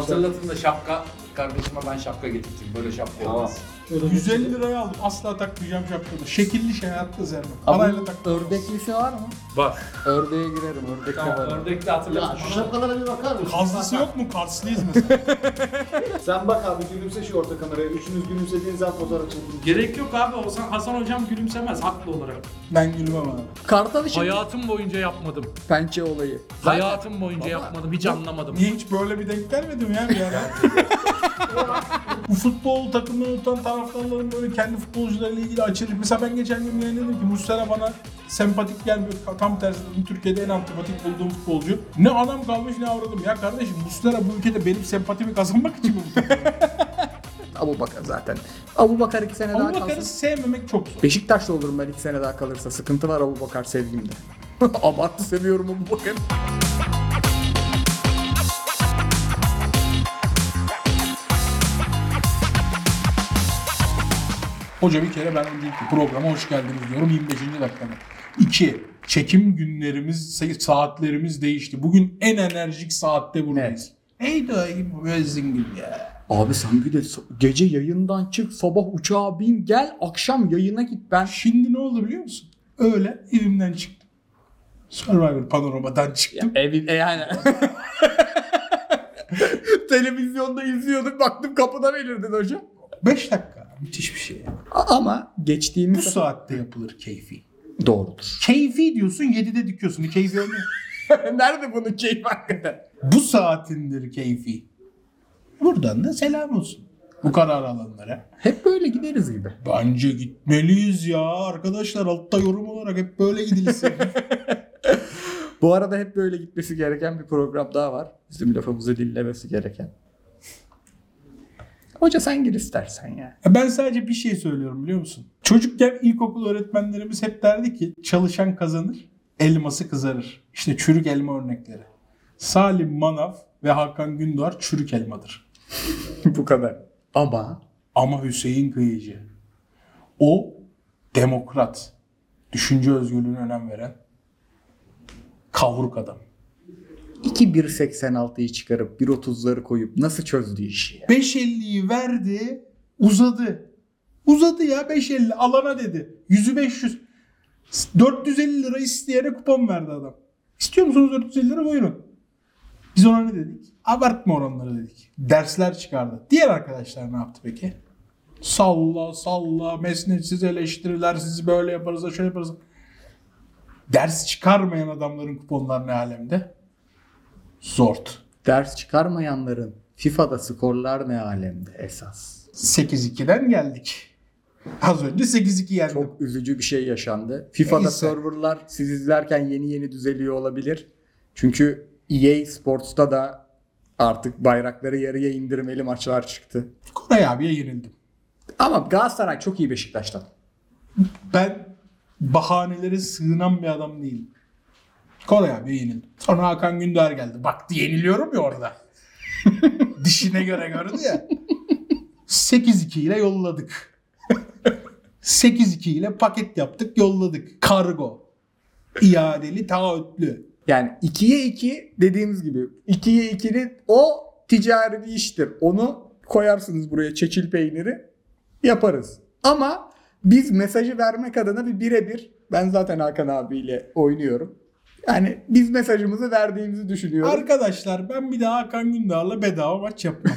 Hatırlatın da şapka. Kardeşime ben şapka getirdim. Böyle şapka olmaz. 150 liraya aldım. Asla takmayacağım şapkalı. Şekilli şey hayatta zerme. Parayla tak. Ördeklisi var mı? Var. Ördeğe girerim. Ördekli Tamam var. ördekli Ya şu şapkalara bir bakar mısın? Kazlısı yok mu? Karslıyız mesela. Sen bak abi gülümse şu orta kameraya. Üçünüz gülümsediğiniz zaman fotoğraf çekin. Gerek yok abi. Olsan Hasan hocam gülümsemez haklı olarak. ben gülmem abi. Kartal için Hayatım boyunca yapmadım. pençe olayı. Hayatım boyunca yapmadım. Hiç anlamadım. Niye hiç böyle bir denk gelmedim ya bir ara? Bu futbol takımını tutan taraftarların böyle kendi futbolcularıyla ilgili açılır. Mesela ben geçen gün dedim ki Muslera bana sempatik gelmiyor. Tam tersi dedim Türkiye'de en antipatik bulduğum futbolcu. Ne adam kalmış ne avradım. Ya kardeşim Muslera bu ülkede benim sempatimi kazanmak için mi? Abu Bakar zaten. Abu Bakar iki sene daha Abu Bakar'ı kalsın. sevmemek çok zor. Beşiktaşlı olurum ben iki sene daha kalırsa. Sıkıntı var Abu Bakar sevgimde. Abartı seviyorum Abu Bakar'ı. Hoca bir kere ben önceki programa hoş geldiniz diyorum 25. dakikada. 2. Çekim günlerimiz, sa- saatlerimiz değişti. Bugün en enerjik saatte buradayız. Neydi o ya. Abi sen bir de gece yayından çık, sabah uçağa bin, gel, akşam yayına git. Ben Şimdi ne oldu biliyor musun? Öyle evimden çıktım. Survivor panoramadan çıktım. Evin e yani. Televizyonda izliyorduk baktım kapıda belirdin hocam. 5 dakika. Müthiş bir şey. Ama Bu geçtiğimiz saatte yapılır keyfi. doğrudur. Keyfi diyorsun 7'de dikiyorsun. Keyfi olmuyor. Nerede bunun keyfi hakikaten? Bu saatindir keyfi. Buradan da selam olsun. Bu karar alanlara. Hep böyle gideriz gibi. Bence gitmeliyiz ya arkadaşlar altta yorum olarak hep böyle gidilsin. Bu arada hep böyle gitmesi gereken bir program daha var. Bizim lafımızı dinlemesi gereken. Hoca sen gir istersen ya. ben sadece bir şey söylüyorum biliyor musun? Çocukken ilkokul öğretmenlerimiz hep derdi ki çalışan kazanır, elması kızarır. İşte çürük elma örnekleri. Salim Manav ve Hakan Gündoğar çürük elmadır. Bu kadar. Ama Ama Hüseyin Kıyıcı o demokrat, düşünce özgürlüğüne önem veren kavruk adam. 2.186'yı çıkarıp 1.30'ları koyup nasıl çözdü işi ya? 5.50'yi verdi, uzadı. Uzadı ya 5.50 alana dedi. Yüzü 500. 450 lira isteyene kupon verdi adam. İstiyor musunuz 450 lira buyurun. Biz ona ne dedik? Abartma oranları dedik. Dersler çıkardı. Diğer arkadaşlar ne yaptı peki? Salla salla mesnetsiz eleştiriler sizi böyle yaparız da şöyle yaparız. Ders çıkarmayan adamların kuponları ne alemde? Zort. Ders çıkarmayanların FIFA'da skorlar ne alemde esas. 8-2'den geldik. Az önce 8-2 yendim. Çok üzücü bir şey yaşandı. FIFA'da Neyse. serverlar siz izlerken yeni yeni düzeliyor olabilir. Çünkü EA Sports'ta da artık bayrakları yarıya indirmeli maçlar çıktı. Koray abiye yenildim. Ama Galatasaray çok iyi Beşiktaş'tan. Ben bahanelere sığınan bir adam değilim. Koray abiye yenildim. Sonra Hakan Gündar geldi. Baktı yeniliyorum ya orada. Dişine göre gördü ya. 8-2 ile yolladık. 8-2 ile paket yaptık yolladık. Kargo. İadeli taahhütlü. Yani 2'ye 2 dediğimiz gibi 2'ye 2'nin o ticari bir iştir. Onu koyarsınız buraya çeçil peyniri yaparız. Ama biz mesajı vermek adına bir birebir ben zaten Hakan abiyle oynuyorum. Yani biz mesajımızı verdiğimizi düşünüyorum. Arkadaşlar ben bir daha Hakan Gündar'la bedava maç yapmam.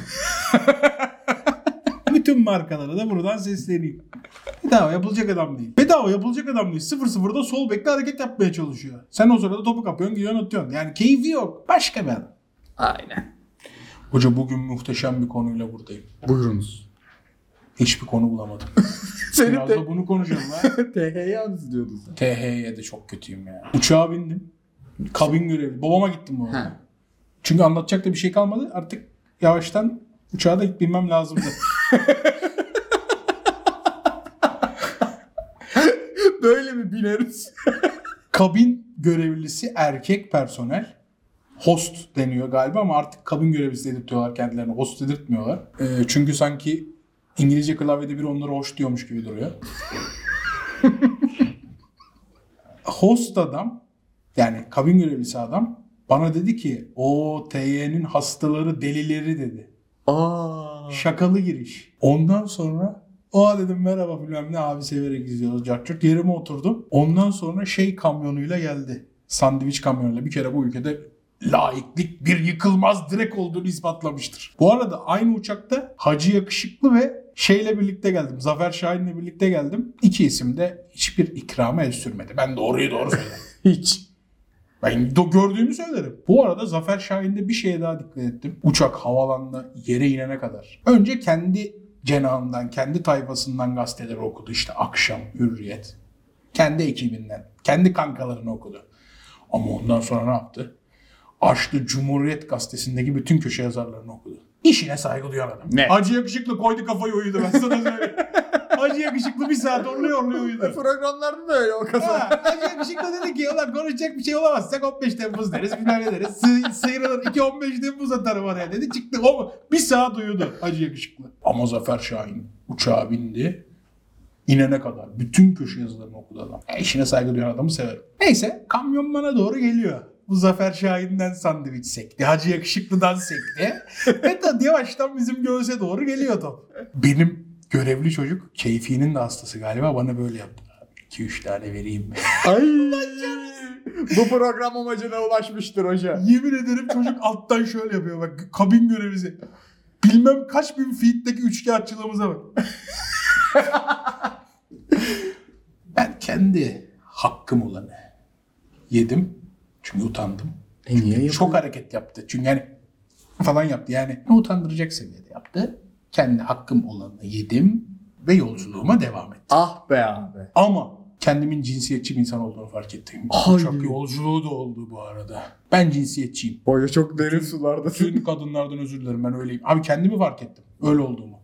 Bütün markalara da buradan sesleneyim. Bedava yapılacak adam değil. Bedava yapılacak adam değil. 0-0'da sol bekle hareket yapmaya çalışıyor. Sen o sırada topu kapıyorsun gidiyorsun atıyorsun. Yani keyfi yok. Başka bir adam. Aynen. Hoca bugün muhteşem bir konuyla buradayım. Buyurunuz. Hiçbir konu bulamadım. Biraz de da bunu konuşalım ha. TH'yi anlatıyordun sen. TH'ye de çok kötüyüm ya. Uçağa bindim. Kabin görevi. Babama gittim bu arada. Çünkü anlatacak da bir şey kalmadı. Artık yavaştan uçağa da binmem lazımdı. Böyle mi bineriz? kabin görevlisi erkek personel host deniyor galiba ama artık kabin görevlisi dedirtiyorlar kendilerine. Host dedirtmiyorlar. Ee, çünkü sanki İngilizce klavyede biri onlara hoş diyormuş gibi duruyor. host adam yani kabin görevlisi adam Bana dedi ki o TY'nin hastaları delileri dedi. Aa. Şakalı giriş. Ondan sonra o dedim merhaba bilmem ne abi severek izliyoruz. Cart yerime oturdum. Ondan sonra şey kamyonuyla geldi. Sandviç kamyonuyla bir kere bu ülkede laiklik bir yıkılmaz direk olduğunu ispatlamıştır. Bu arada aynı uçakta Hacı Yakışıklı ve şeyle birlikte geldim. Zafer Şahin'le birlikte geldim. İki isim de hiçbir ikrama el sürmedi. Ben doğruyu doğru söyledim. Hiç. Ben do- gördüğümü söylerim. Bu arada Zafer Şahin'de bir şeye daha dikkat ettim. Uçak havalanda yere inene kadar. Önce kendi cenahından, kendi tayfasından gazeteleri okudu. İşte Akşam, Hürriyet. Kendi ekibinden, kendi kankalarını okudu. Ama ondan sonra ne yaptı? Açtı Cumhuriyet gazetesindeki bütün köşe yazarlarını okudu. İşine saygı duyan adam. Ne? Hacı Yakışıklı koydu kafayı uyudu ben sana söyleyeyim. Hacı Yakışıklı bir saat orluyor orluyor uyudu. Programlarda da öyle o kasa. Ha, Hacı Yakışıklı dedi ki ulan konuşacak bir şey olamazsak 15 Temmuz deriz bilmem ne deriz. Sı sıyrılır 2 15 Temmuz atarım oraya dedi. Çıktı o? Bir saat uyudu Hacı Yakışıklı. Ama Zafer Şahin uçağa bindi. İnene kadar bütün köşe yazılarını okudu adam. E, işine saygı duyan adamı severim. Neyse kamyon bana doğru geliyor. Bu Zafer Şahin'den sandviç sekti. Hacı Yakışıklı'dan sekti. Ve tadı yavaştan bizim göğüse doğru geliyor top. Benim görevli çocuk keyfinin de hastası galiba bana böyle yaptı. 2-3 tane vereyim? Ay. Bu program amacına ulaşmıştır hoca. Yemin ederim çocuk alttan şöyle yapıyor bak kabin görevlisi. Bilmem kaç bin feet'teki üçkağıtçılığımıza bak. ben kendi hakkım olanı yedim. Çünkü utandım. E niye Çok hareket yaptı. Çünkü yani falan yaptı. Yani ne utandıracak seviyede yaptı. Kendi hakkım olanı yedim ve yolculuğuma devam ettim. Ah be abi. Ama kendimin cinsiyetçi bir insan olduğunu fark ettim. Ay. Çok yolculuğu da oldu bu arada. Ben cinsiyetçiyim. Hoca çok derin sulardasın. Bütün kadınlardan özür dilerim ben öyleyim. Abi kendimi fark ettim. Öyle olduğumu.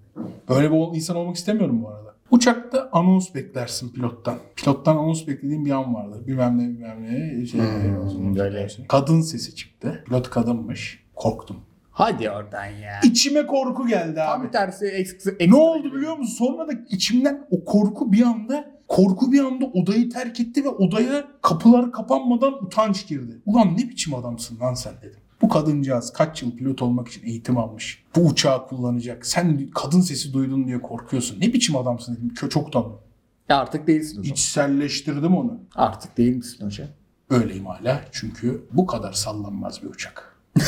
Böyle bir insan olmak istemiyorum bu arada. Uçakta anons beklersin pilottan. Pilottan anons beklediğim bir an vardı. Bilmem ne bilmem ne. Şey, Hmm, böyle. Kadın sesi çıktı. Pilot kadınmış. Korktum. Hadi oradan ya. İçime korku geldi abi. Tam tersi ekstra, Ne oldu biliyor musun? Sonra da içimden o korku bir anda korku bir anda odayı terk etti ve odaya kapılar kapanmadan utanç girdi. Ulan ne biçim adamsın lan sen dedim. Bu kadıncağız kaç yıl pilot olmak için eğitim almış. Bu uçağı kullanacak. Sen kadın sesi duydun diye korkuyorsun. Ne biçim adamsın dedim. Kö- Çok utandım. Artık değilsin. İçselleştirdim onu. Artık değil misin hoca? Öyleyim hala. Çünkü bu kadar sallanmaz bir uçak.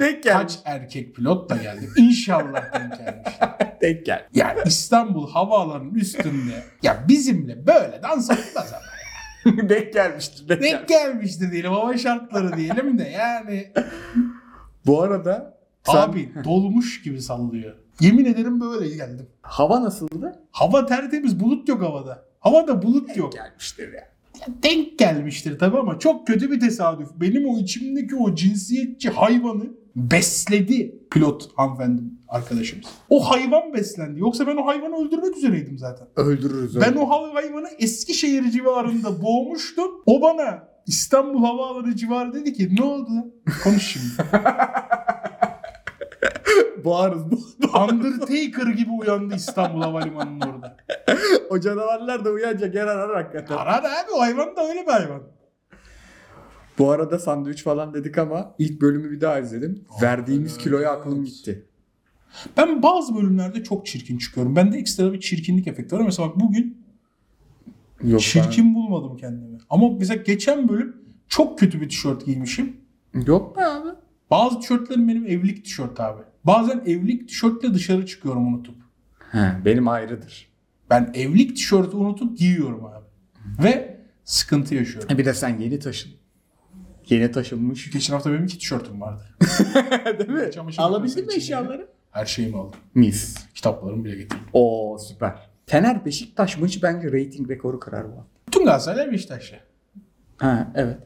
Denk gel. Kaç erkek pilot da geldi. İnşallah denk gelmiştir. Denk gel. Yani İstanbul havaalanının üstünde ya bizimle böyle dans etmez ama. denk gelmiştir. Denk, Denk gelmişti diyelim hava şartları diyelim de yani Bu arada sen- abi dolmuş gibi sallıyor. Yemin ederim böyle geldim. hava nasıldı? Hava tertemiz bulut yok havada. Havada bulut yok. Gelmiştir ya. Ya denk gelmiştir tabii ama çok kötü bir tesadüf. Benim o içimdeki o cinsiyetçi hayvanı besledi pilot hanımefendi arkadaşımız. O hayvan beslendi. Yoksa ben o hayvanı öldürmek üzereydim zaten. Öldürürüz Ben o hayvanı Eskişehir civarında boğmuştum. O bana İstanbul Havaalanı civarı dedi ki ne oldu? Konuş şimdi. Boğarız. Undertaker gibi uyandı İstanbul Havalimanı'nın orada. o canavarlar da uyanacak yer arar hakikaten. Arar abi o hayvan da öyle bir hayvan. Bu arada sandviç falan dedik ama ilk bölümü bir daha izledim. Verdiğimiz evet, kiloya evet. aklım gitti. Ben bazı bölümlerde çok çirkin çıkıyorum. Bende ekstra bir çirkinlik efekti var. Mesela bak bugün Yok çirkin bulmadım kendimi. Ama mesela geçen bölüm çok kötü bir tişört giymişim. ben- Yok be abi. Bazı tişörtlerim benim evlilik tişört abi. Bazen evlilik tişörtle dışarı çıkıyorum unutup. He, benim ayrıdır. Ben evlilik tişörtü unutup giyiyorum abi. Ve sıkıntı yaşıyorum. Bir de sen yeni taşın. Yeni taşınmış. Geçen hafta benim iki tişörtüm vardı. Değil mi? Çamaşır Alabildin mi eşyaları? Her şeyimi aldım. Mis. Kitaplarımı bile getirdim. Oo süper. Fener Beşiktaş maçı bence rating rekoru kırar bu. hafta. Bütün Galatasaraylar Beşiktaş'ta. Ha evet.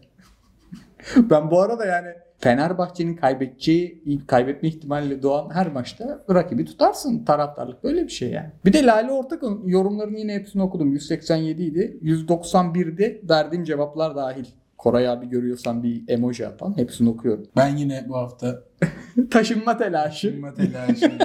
ben bu arada yani Fenerbahçe'nin kaybedeceği, kaybetme ihtimaliyle doğan her maçta rakibi tutarsın. Taraftarlık böyle bir şey yani. Bir de Lale Ortak'ın yorumlarını yine hepsini okudum. 187 idi. 191'de verdiğim cevaplar dahil. Koray abi görüyorsan bir emoji atan. Hepsini okuyorum. Ben yine bu hafta Taşınma telaşı. Şımma telaşı.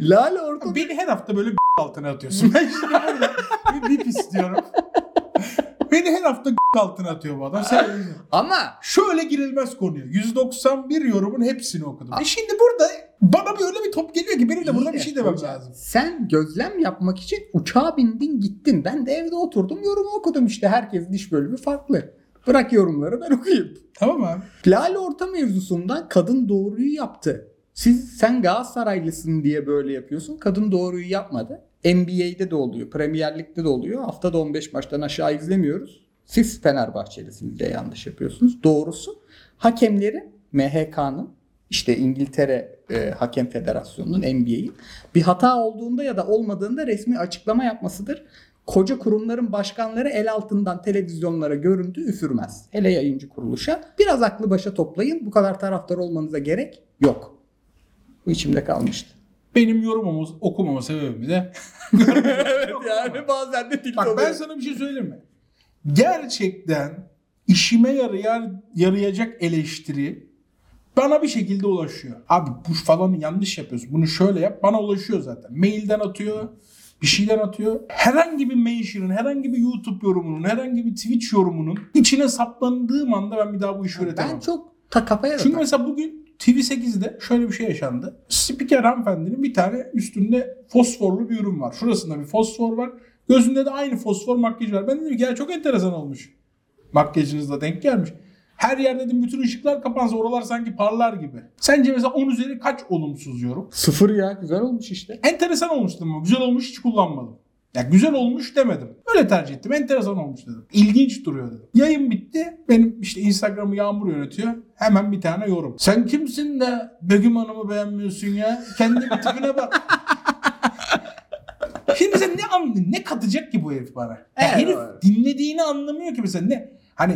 Lale Ortak Beni her hafta böyle altına atıyorsun. Ben şimdi burada bir bip istiyorum. Beni her hafta altına atıyor bu adam. Sen Ama Şöyle girilmez konuya. 191 yorumun hepsini okudum. E şimdi burada bana bir öyle bir top geliyor ki benim de burada bir şey demem Hocam, lazım. Sen gözlem yapmak için uçağa bindin gittin. Ben de evde oturdum yorum okudum işte. Herkesin iş bölümü farklı. Bırak yorumları ben okuyayım. Tamam abi. Lale Orta mevzusunda kadın doğruyu yaptı. Siz sen Galatasaraylısın diye böyle yapıyorsun. Kadın doğruyu yapmadı. NBA'de de oluyor. Premier Lig'de de oluyor. Haftada 15 maçtan aşağı izlemiyoruz. Siz Fenerbahçelisiniz de yanlış yapıyorsunuz. Doğrusu hakemlerin MHK'nın işte İngiltere e, Hakem Federasyonu'nun NBA'in bir hata olduğunda ya da olmadığında resmi açıklama yapmasıdır. Koca kurumların başkanları el altından televizyonlara görüntü üfürmez. Hele yayıncı kuruluşa. Biraz aklı başa toplayın. Bu kadar taraftar olmanıza gerek yok. Bu içimde kalmıştı. Benim yorumumu okumama sebebim de evet yani bazen de Bak ben sana bir şey söyleyeyim mi? Gerçekten işime yarayar, yarayacak eleştiri bana bir şekilde ulaşıyor. Abi bu falan yanlış yapıyorsun. Bunu şöyle yap. Bana ulaşıyor zaten. Mailden atıyor. Bir şeyden atıyor. Herhangi bir mention'ın, herhangi bir YouTube yorumunun, herhangi bir Twitch yorumunun içine saplandığım anda ben bir daha bu işi üretemem. Ben çok ta kafaya Çünkü mesela bugün TV8'de şöyle bir şey yaşandı. Spiker hanımefendinin bir tane üstünde fosforlu bir ürün var. Şurasında bir fosfor var. Gözünde de aynı fosfor makyaj var. Ben dedim ki ya çok enteresan olmuş. Makyajınızla denk gelmiş. Her yer dedim bütün ışıklar kapansa oralar sanki parlar gibi. Sence mesela 10 üzeri kaç olumsuz yorum? Sıfır ya güzel olmuş işte. Enteresan olmuş dedim güzel olmuş hiç kullanmadım. Ya güzel olmuş demedim. Öyle tercih ettim. Enteresan olmuş dedim. İlginç duruyor dedim. Yayın bitti. Benim işte Instagram'ı Yağmur yönetiyor. Hemen bir tane yorum. Sen kimsin de Begüm Hanım'ı beğenmiyorsun ya? Kendi tipine bak. Şimdi sen ne anlıyor? Ne katacak ki bu herif bana? Ya Evet, herif evet. dinlediğini anlamıyor ki mesela ne? Hani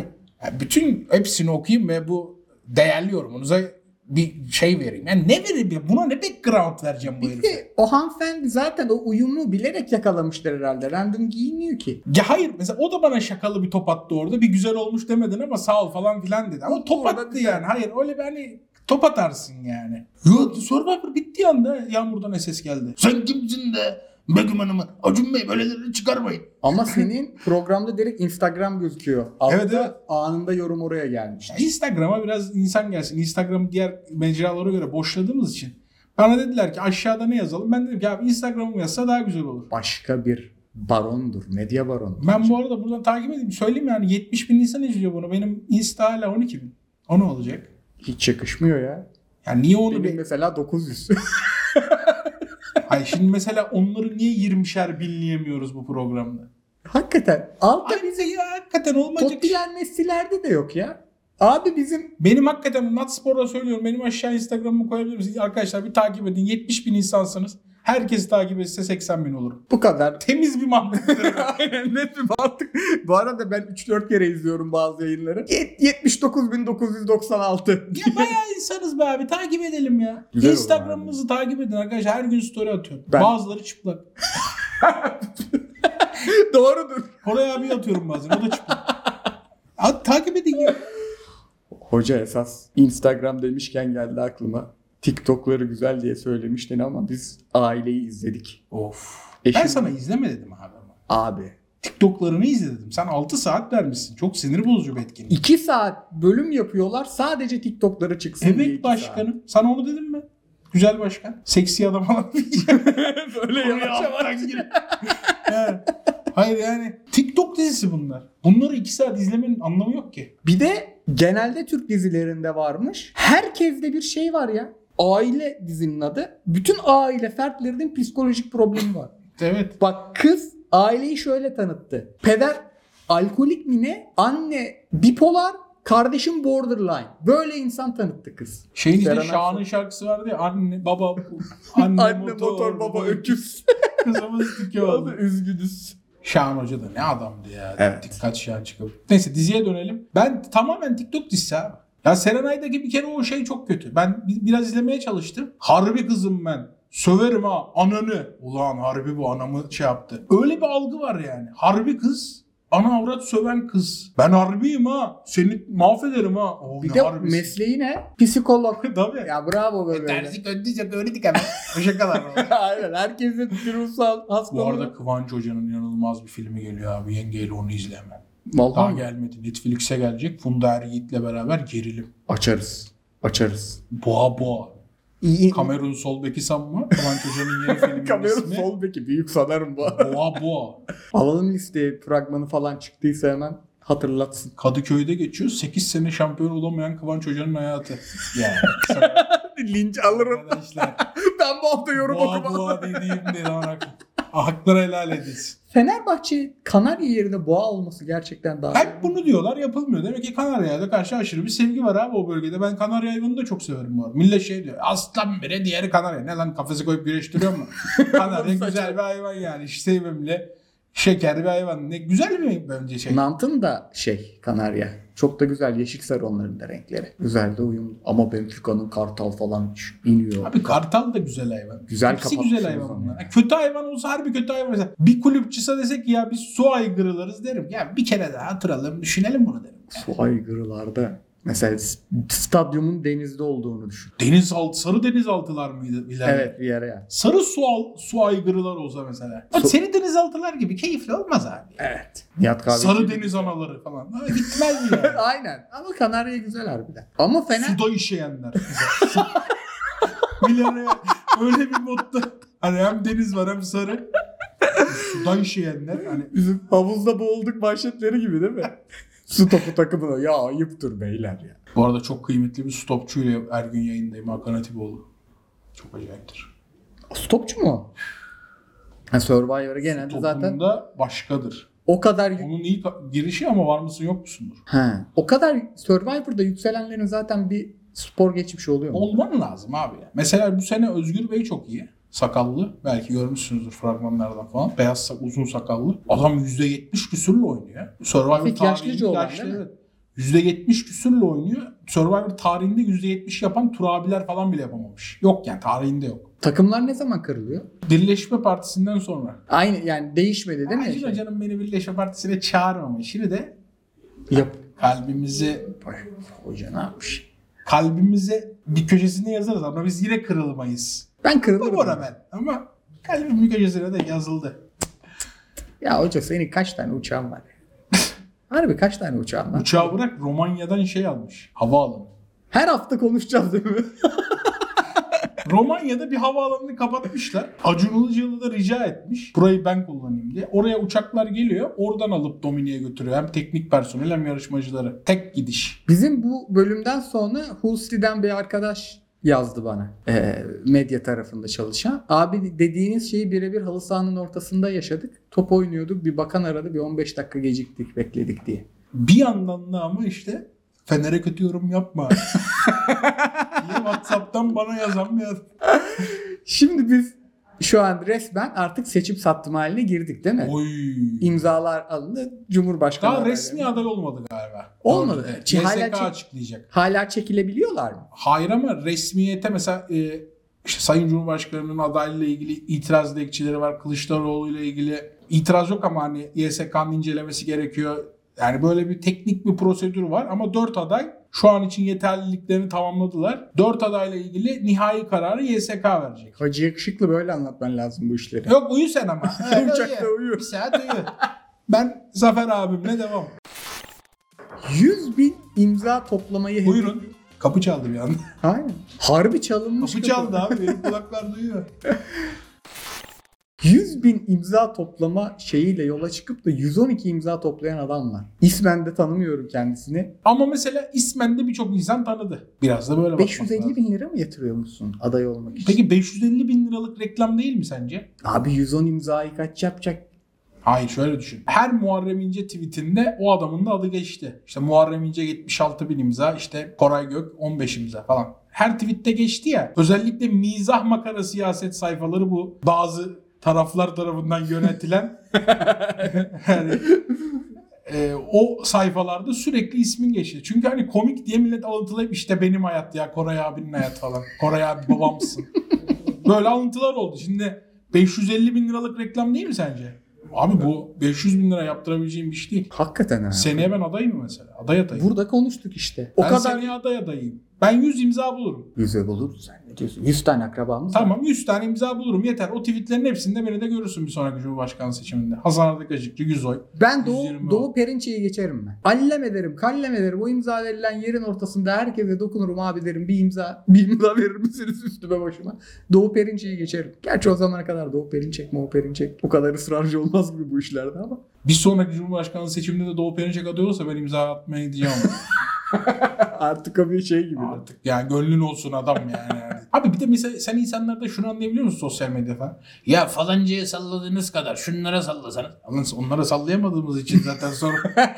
bütün hepsini okuyayım ve bu değerli yorumunuza bir şey vereyim. Yani ne vereyim? Buna ne background vereceğim bu herife? o hanımefendi zaten o uyumu bilerek yakalamışlar herhalde. Random giyiniyor ki. Ya hayır mesela o da bana şakalı bir top attı orada. Bir güzel olmuş demedin ama sağ ol falan filan dedi. Ama top Orada attı yani. Hayır öyle bir hani top atarsın yani. Yok Survivor bittiği anda Yağmur'dan ses geldi. Sen kimsin de Begüm Hanım'ı Acun Bey böyleleri çıkarmayın. Ama senin programda direkt Instagram gözüküyor. Altta Evet, evet. anında yorum oraya gelmiş. Ya Instagram'a biraz insan gelsin. Instagram diğer mecralara göre boşladığımız için. Bana dediler ki aşağıda ne yazalım? Ben dedim ki abi Instagram'ım yazsa daha güzel olur. Başka bir barondur. Medya baronu. Ben bu arada buradan takip edeyim. Söyleyeyim yani 70 bin insan izliyor bunu. Benim Insta hala 12 bin. O ne olacak? Hiç yakışmıyor ya. Yani niye onu... Benim be- mesela 900. Hayır şimdi mesela onları niye 20'şer binleyemiyoruz bu programda? Hakikaten. Altta Ay bize ya hakikaten olmayacak. şey. popüler nesillerde de yok ya. Abi bizim Benim hakikaten Natspor'da söylüyorum. Benim aşağı Instagram'ımı koyabilir misiniz? Arkadaşlar bir takip edin. 70 bin insansınız. Herkes takip etse 80 bin olur. bu kadar Temiz bir mantık. Aynen net bir mantık. Bu arada ben 3-4 kere izliyorum bazı yayınları. Yet- 79.996. ya bayağı insanız be abi. Takip edelim ya. Güzel olur Instagram'ımızı takip edin arkadaşlar. Her gün story atıyorum. Ben- Bazıları çıplak. Doğrudur. Koray abi atıyorum bazen. O da çıplak. Abi, takip edin ya. Hoca esas Instagram demişken geldi aklıma. TikTok'ları güzel diye söylemiştin ama biz aileyi izledik. Of. Eşim- Ben sana izleme dedim abi. ama. Abi. TikTok'larını izle dedim. Sen 6 saat vermişsin. Çok sinir bozucu bir etkinlik. 2 saat bölüm yapıyorlar sadece TikTok'ları çıksın diye. Evet başkanım. Sana onu dedim mi? Güzel başkan. Seksi adam alamayacağım. saat. Böyle yavaş yavaş. Hayır yani TikTok dizisi bunlar. Bunları 2 saat izlemenin anlamı yok ki. Bir de genelde Türk dizilerinde varmış. Herkeste bir şey var ya. Aile dizinin adı. Bütün aile fertlerinin psikolojik problemi var. Evet. Bak kız aileyi şöyle tanıttı. Peder alkolik mi ne? Anne bipolar, kardeşim borderline. Böyle insan tanıttı kız. Şeyin işte Şahan'ın şarkısı vardı ya. Anne, baba, anne, Anne motor, baba öküz. Kızımız tutuyor. Üzgünüz. Şahan Hoca da ne adamdı ya. Evet. Dikkat Şahan çıkıp. Neyse diziye dönelim. Ben tamamen TikTok dizisi abi. Ya Serenay'daki bir kere o şey çok kötü. Ben bi- biraz izlemeye çalıştım. Harbi kızım ben. Söverim ha ananı. Ulan harbi bu anamı şey yaptı. Öyle bir algı var yani. Harbi kız. Ana avrat söven kız. Ben harbiyim ha. Seni mahvederim ha. Oo, Bir ne de harbisi. mesleği ne? Psikolog. Tabii. ya bravo be böyle. Terzik öndüyse öğrettik hemen. O şakalar. Aynen herkesin bir ruhsal hastalığı. Bu arada Kıvanç Hoca'nın inanılmaz bir filmi geliyor abi. Yengeyle onu izle hemen. Daha Vallahi gelmedi. Netflix'e gelecek. Funda Er Yiğit'le beraber gerilim. açarız. Açarız. Boğa boğa. İyi. Kamerun sol beki sanma. Kıvanç Hoca'nın yeni filminin Kamerun ismi. sol beki büyük sanarım bu. Boğa boğa. Alalım listeye fragmanı falan çıktıysa hemen hatırlatsın. Kadıköy'de geçiyor. 8 sene şampiyon olamayan Kıvanç Hoca'nın hayatı. Yani. Linç alırım. Arkadaşlar. Ben bu hafta yorum boğa okumam. boğa dediğim de lan Hakları helal edilsin. Fenerbahçe Kanarya yerine boğa olması gerçekten daha... Hep bunu diyorlar yapılmıyor. Demek ki Kanarya'ya da karşı aşırı bir sevgi var abi o bölgede. Ben Kanarya hayvanını da çok severim bu arada. Millet şey diyor. Aslan biri diğeri Kanarya. Ne lan kafese koyup güreştiriyor mu? Kanarya güzel bir hayvan yani. Sevimli. Şeker bir hayvan. Ne güzel mi bence şey. Nant'ın da şey Kanarya. Çok da güzel yeşil sarı onların da renkleri. Güzel de uyumlu. Ama Benfica'nın kartal falan iniyor. Abi kartal da güzel hayvan. Güzel Hepsi güzel hayvan bunlar. Yani kötü hayvan olsa harbi kötü hayvan. Mesela bir kulüpçüse desek ki ya biz su aygırılarız derim. Ya bir kere daha hatırlayalım düşünelim bunu derim. Su aygırılarda mesela stadyumun denizde olduğunu düşün. Denizaltı, sarı denizaltılar mıydı? Bilen? Evet bir yere ya. Sarı su, al, su aygırılar olsa mesela. Bak Su- seri denizaltılar gibi keyifli olmaz abi. Evet. Nihat Kahveci. Sarı deniz anaları falan. Ha, gitmez yani? Aynen. Ama Kanarya güzel harbiden. Ama Fener... Suda işeyenler. Bilen öyle bir modda. Hani hem deniz var hem sarı. Suda işeyenler. Hani Bizim havuzda boğulduk manşetleri gibi değil mi? Su topu takımına. Ya ayıptır beyler ya. Bu arada çok kıymetli bir stopçuyla her gün yayındayım Hakan Atipoğlu. Çok acayiptir. Stopçu mu? o? Ha, Survivor'ı genelde zaten başkadır. o kadar Onun iyi ka- girişi ama var mısın yok musundur? ha, o kadar Survivor'da yükselenlerin zaten bir spor geçmişi oluyor mu? Olman lazım abi ya. Mesela bu sene Özgür Bey çok iyi. Sakallı. Belki görmüşsünüzdür fragmanlardan falan. Beyaz uzun sakallı. Adam %70 küsürle oynuyor. Survivor Hafif yaşlıca olan yaşlı, değil mi? evet. %70 küsürle oynuyor. Survivor tarihinde %70 yapan Tur abiler falan bile yapamamış. Yok yani tarihinde yok. Takımlar ne zaman kırılıyor? Birleşme Partisi'nden sonra. Aynı yani değişmedi değil mi? Acil Şey, Hoca'nın beni Birleşme Partisi'ne çağırmamış. Şimdi de Yap. kalbimizi Ay, Hoca ne yapmış? kalbimize bir köşesine yazarız ama biz yine kırılmayız. Ben kırılırım. bora ben. Ama kalbimin köşesine de yazıldı. Ya hoca senin kaç tane uçağın var? Harbi kaç tane uçağın var? Uçağı bırak Romanya'dan şey almış. Havaalanı. Her hafta konuşacağız değil mi? Romanya'da bir havaalanını kapatmışlar. Acun Ilıcalı da rica etmiş. Burayı ben kullanayım diye. Oraya uçaklar geliyor. Oradan alıp Dominik'e götürüyor. Hem teknik personel hem yarışmacıları. Tek gidiş. Bizim bu bölümden sonra Hulsti'den bir arkadaş yazdı bana. Ee, medya tarafında çalışan. Abi dediğiniz şeyi birebir halı sahanın ortasında yaşadık. Top oynuyorduk. Bir bakan aradı. Bir 15 dakika geciktik, bekledik diye. Bir yandan da ama işte Fener'e kötü yorum yapma. diye Whatsapp'tan bana yazan bir adam. Şimdi biz şu an resmen artık seçim sattım haline girdik değil mi? Oy. İmzalar alındı. Cumhurbaşkanı Daha resmi aday olmadı galiba. Olmadı. De. Ki hala YSK çek- açıklayacak. Hala çekilebiliyorlar mı? Hayır ama resmiyete mesela e, işte Sayın Cumhurbaşkanı'nın adaylığıyla ilgili itiraz dilekçeleri var. Kılıçdaroğlu ile ilgili itiraz yok ama hani YSK'nın incelemesi gerekiyor. Yani böyle bir teknik bir prosedür var ama 4 aday şu an için yeterliliklerini tamamladılar. 4 adayla ilgili nihai kararı YSK verecek. Hacı yakışıklı böyle anlatman lazım bu işleri. Yok uyu sen ama. Evet, Uçakta uyu. Bir saat uyu. Ben Zafer abimle devam. 100 bin imza toplamayı hedef- Buyurun. Kapı çaldı bir anda. Aynen. Harbi çalınmış. Kapı çaldı abi. Benim kulaklar duyuyor. 100 bin imza toplama şeyiyle yola çıkıp da 112 imza toplayan adam var. İsmen de tanımıyorum kendisini. Ama mesela ismen de birçok insan tanıdı. Biraz da böyle bakmak 550 lazım. bin lira mı yatırıyor musun aday olmak için? Peki 550 bin liralık reklam değil mi sence? Abi 110 imzayı kaç yapacak? Hayır şöyle düşün. Her Muharrem İnce tweetinde o adamın da adı geçti. İşte Muharrem İnce 76 bin imza, işte Koray Gök 15 imza falan. Her tweette geçti ya. Özellikle mizah makara siyaset sayfaları bu bazı taraflar tarafından yönetilen yani, e, o sayfalarda sürekli ismin geçti. Çünkü hani komik diye millet alıntılayıp işte benim hayat ya Koray abinin hayat falan. Koray abi babamsın. Böyle alıntılar oldu. Şimdi 550 bin liralık reklam değil mi sence? Abi bu 500 bin lira yaptırabileceğim bir iş değil. Hakikaten ha. Seneye ben adayım mesela? Aday adayım. Burada konuştuk işte. O ben kadar seneye aday adayım. Ben 100 imza bulurum. Yüze buluruz sen ne diyorsun? 100 tane akrabamız. Tamam 100 tane imza bulurum yeter. O tweetlerin hepsinde beni de görürsün bir sonraki Cumhurbaşkanı seçiminde. Hasan Ardıkacıkçı 100 oy. Ben Doğu, 120 Doğu Perinçe'yi geçerim ben. Allem ederim, kallem ederim. O imza verilen yerin ortasında herkese dokunurum abi derim. Bir imza, bir imza verir misiniz üstüme başıma? Doğu Perinçe'yi geçerim. Gerçi o zamana kadar Doğu Perinçek, Doğu Perinçek. O kadar ısrarcı olmaz gibi bu işlerde ama. Bir sonraki Cumhurbaşkanı seçiminde de Doğu Perinçek aday olursa ben imza atmaya gideceğim. Artık o bir şey gibi. Artık yani gönlün olsun adam yani. Abi bir de mesela sen insanlarda şunu anlayabiliyor musun sosyal medya falan? Ya falancaya salladığınız kadar şunlara sallasanız. Ama onlara sallayamadığımız için zaten sonra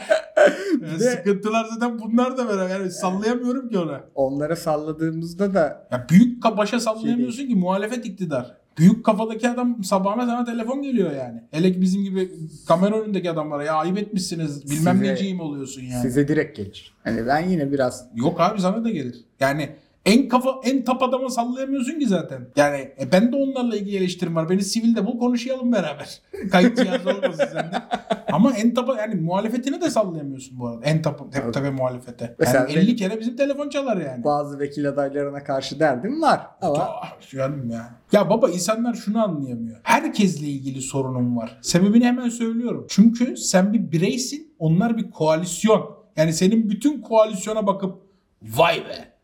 Yani de- sıkıntılar zaten bunlar da beraber. Yani sallayamıyorum ki ona. Onlara salladığımızda da Ya büyük başa sallayamıyorsun ki muhalefet iktidar. Büyük kafadaki adam sabahına sana telefon geliyor yani. Hele ki bizim gibi kamera önündeki adamlara ya ayıp etmişsiniz bilmem Size- neciyim oluyorsun yani. size direkt gelir. Hani ben yine biraz Yok abi sana da gelir. Yani en kafa en tap adama sallayamıyorsun ki zaten. Yani e, ben de onlarla ilgili eleştirim var. Beni sivilde bul konuşalım beraber. Kayıt cihazı olmasın sende. Ama en tapa yani muhalefetini de sallayamıyorsun bu arada. En tap tabi, tabi muhalefete. Mesela yani 50 benim- kere bizim telefon çalar yani. bazı vekil adaylarına karşı derdim var. Ama canım ya. Ya baba insanlar şunu anlayamıyor. Herkesle ilgili sorunum var. Sebebini hemen söylüyorum. Çünkü sen bir bireysin, onlar bir koalisyon. Yani senin bütün koalisyona bakıp vay be.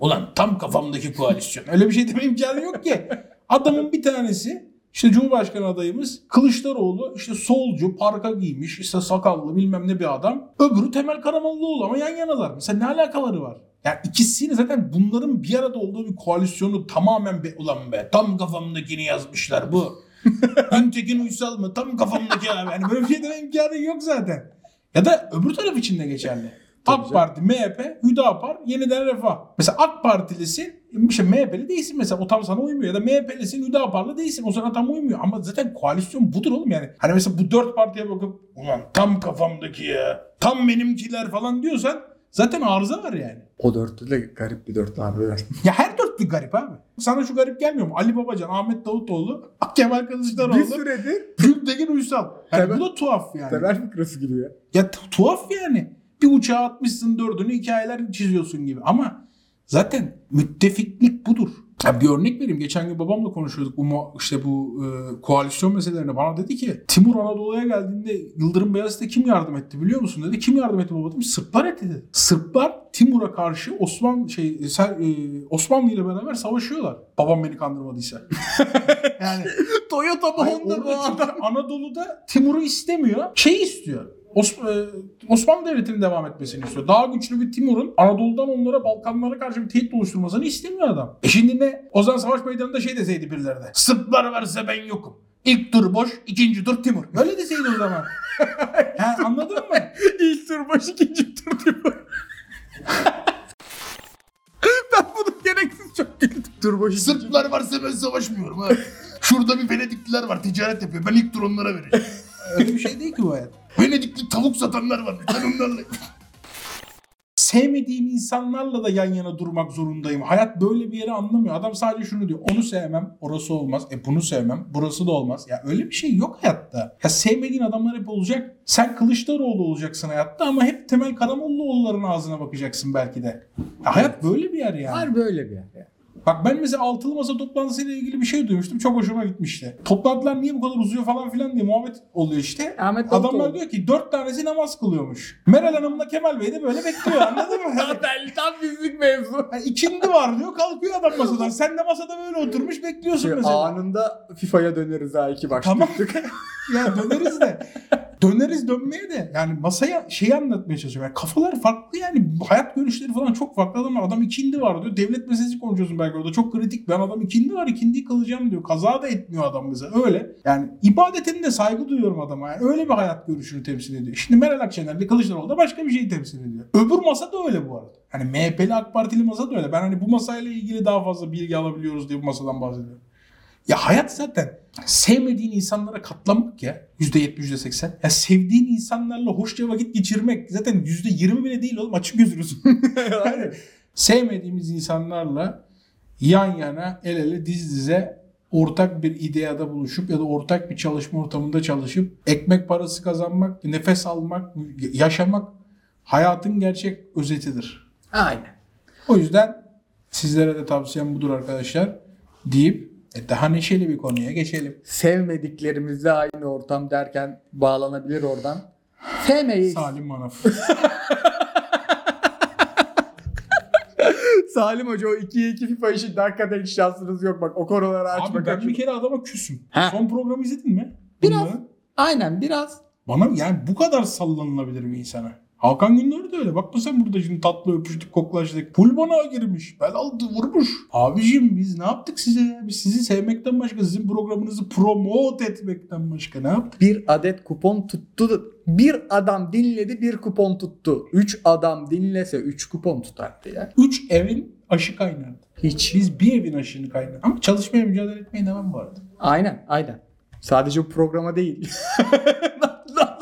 Ulan tam kafamdaki koalisyon. Öyle bir şey deme imkanı yok ki. Adamın bir tanesi işte Cumhurbaşkanı adayımız Kılıçdaroğlu işte solcu parka giymiş işte sakallı bilmem ne bir adam. Öbürü Temel Karamollaoğlu ama yan yanalar. Mesela ne alakaları var? Yani ikisini zaten bunların bir arada olduğu bir koalisyonu tamamen be, ulan be tam kafamdakini yazmışlar bu. Güntekin Uysal mı? Tam kafamdaki abi. Yani böyle bir şey deme imkanı yok zaten. Ya da öbür taraf için de geçerli. AK. Parti, MHP, Hüdapar, Yeniden Refah. Mesela AK Partilisin, işte MHP'li değilsin mesela o tam sana uymuyor. Ya da MHP'lisin, Hüdapar'lı değilsin o sana tam uymuyor. Ama zaten koalisyon budur oğlum yani. Hani mesela bu dört partiye bakıp ulan tam kafamdaki ya, tam benimkiler falan diyorsan zaten arıza var yani. o dörtlü de garip bir dörtlü abi. Ya her dörtlü garip abi. Sana şu garip gelmiyor mu? Ali Babacan, Ahmet Davutoğlu, Kemal bir Kılıçdaroğlu, süredir Gültekin Uysal. Yani Temel- bu da tuhaf yani. temel fıkrası gibi ya. Ya tuhaf yani. Bir uçağa atmışsın dördünü hikayeler çiziyorsun gibi. Ama zaten müttefiklik budur. Ya bir örnek vereyim. Geçen gün babamla konuşuyorduk bu mu- işte bu e, koalisyon meselelerine. Bana dedi ki Timur Anadolu'ya geldiğinde Yıldırım Beyazıt'a kim yardım etti biliyor musun dedi. Kim yardım etti baba dedim. Sırplar etti dedi. Sırplar Timur'a karşı Osman şey Ser- e, Osmanlı ile beraber savaşıyorlar. Babam beni kandırmadıysa. yani Toyota mı Honda mı? Anadolu'da Timur'u istemiyor. Şeyi istiyor. Os- e, Osmanlı Devleti'nin devam etmesini istiyor. Daha güçlü bir Timur'un Anadolu'dan onlara Balkanlara karşı bir tehdit oluşturmasını istemiyor adam. E şimdi ne? O zaman savaş meydanında şey deseydi birileri de. Sırplar varsa ben yokum. İlk tur boş, ikinci tur Timur. Böyle deseydi o zaman. ha, anladın mı? İlk tur baş ikinci tur gibi. ben bunu gereksiz çok güldüm. Tur ikinci Sırplar varsa ben savaşmıyorum ha. Şurada bir Venedikliler var ticaret yapıyor. Ben ilk tur onlara vereceğim. Öyle bir şey değil ki bu hayat. Venedikli tavuk satanlar var. Ben onlarla... sevmediğim insanlarla da yan yana durmak zorundayım. Hayat böyle bir yere anlamıyor. Adam sadece şunu diyor. Onu sevmem, orası olmaz. E bunu sevmem, burası da olmaz. Ya öyle bir şey yok hayatta. Ya sevmediğin adamlar hep olacak. Sen Kılıçdaroğlu olacaksın hayatta ama hep Temel Karamollaoğulların ağzına bakacaksın belki de. Ya hayat böyle bir yer yani. Var böyle bir yer. ya. Bak ben mesela altılı masa toplantısıyla ilgili bir şey duymuştum. Çok hoşuma gitmişti. Toplantılar niye bu kadar uzuyor falan filan diye muhabbet oluyor işte. Ahmet Davutoğlu. Adamlar diyor ki dört tanesi namaz kılıyormuş. Meral Hanım'la Kemal Bey de böyle bekliyor anladın mı? Zaten tam bizlik mevzu. Yani ikindi var diyor kalkıyor adam masadan. Sen de masada böyle oturmuş bekliyorsun Şey, mesela. anında FIFA'ya döneriz ha iki başlık. Tamam. ya döneriz de. Döneriz dönmeye de. Yani masaya şeyi anlatmaya çalışıyorum. Yani kafalar farklı yani. Hayat görüşleri falan çok farklı adamlar. Adam ikindi var diyor. Devlet meselesi konuşuyorsun belki orada. Çok kritik. Ben adam ikindi var ikindiyi kılacağım diyor. Kaza da etmiyor adam mesela. Öyle. Yani ibadetine de saygı duyuyorum adama. Yani öyle bir hayat görüşünü temsil ediyor. Şimdi Meral Akşener de Kılıçdaroğlu da başka bir şeyi temsil ediyor. Öbür masa da öyle bu arada. Hani MHP'li AK Partili masa da öyle. Ben hani bu masayla ilgili daha fazla bilgi alabiliyoruz diye bu masadan bahsediyorum. Ya hayat zaten sevmediğin insanlara katlanmak ya. %70, %80. Ya sevdiğin insanlarla hoşça vakit geçirmek zaten %20 bile değil oğlum açık gözünüz. yani sevmediğimiz insanlarla yan yana, el ele, diz dize ortak bir ideada buluşup ya da ortak bir çalışma ortamında çalışıp ekmek parası kazanmak, nefes almak, yaşamak hayatın gerçek özetidir. Aynen. O yüzden sizlere de tavsiyem budur arkadaşlar deyip e, daha neşeli bir konuya geçelim. Sevmediklerimizle aynı ortam derken bağlanabilir oradan. Sevmeyiz. Salim Manaf. Salim Hoca o 2'ye 2 FIFA işinde hakikaten hiç şansınız yok bak o konuları açma. Abi ben bir kere adama küsüm. Ha. Son programı izledin mi? Biraz. Bunları. Aynen biraz. Bana yani bu kadar sallanılabilir bir insana. Hakan Gündoğdu da öyle. Bakma sen burada şimdi tatlı öpüştük koklaştık. Pul bana girmiş. Bel aldı vurmuş. Abicim biz ne yaptık size ya? Biz sizi sevmekten başka sizin programınızı promote etmekten başka ne yaptık? Bir adet kupon tuttu. Bir adam dinledi bir kupon tuttu. 3 adam dinlese 3 kupon tutardı ya. Üç evin aşı kaynardı. Hiç. Biz bir evin aşını kaynardı. Ama çalışmaya mücadele etmeye devam arada. Aynen aynen. Sadece bu programa değil.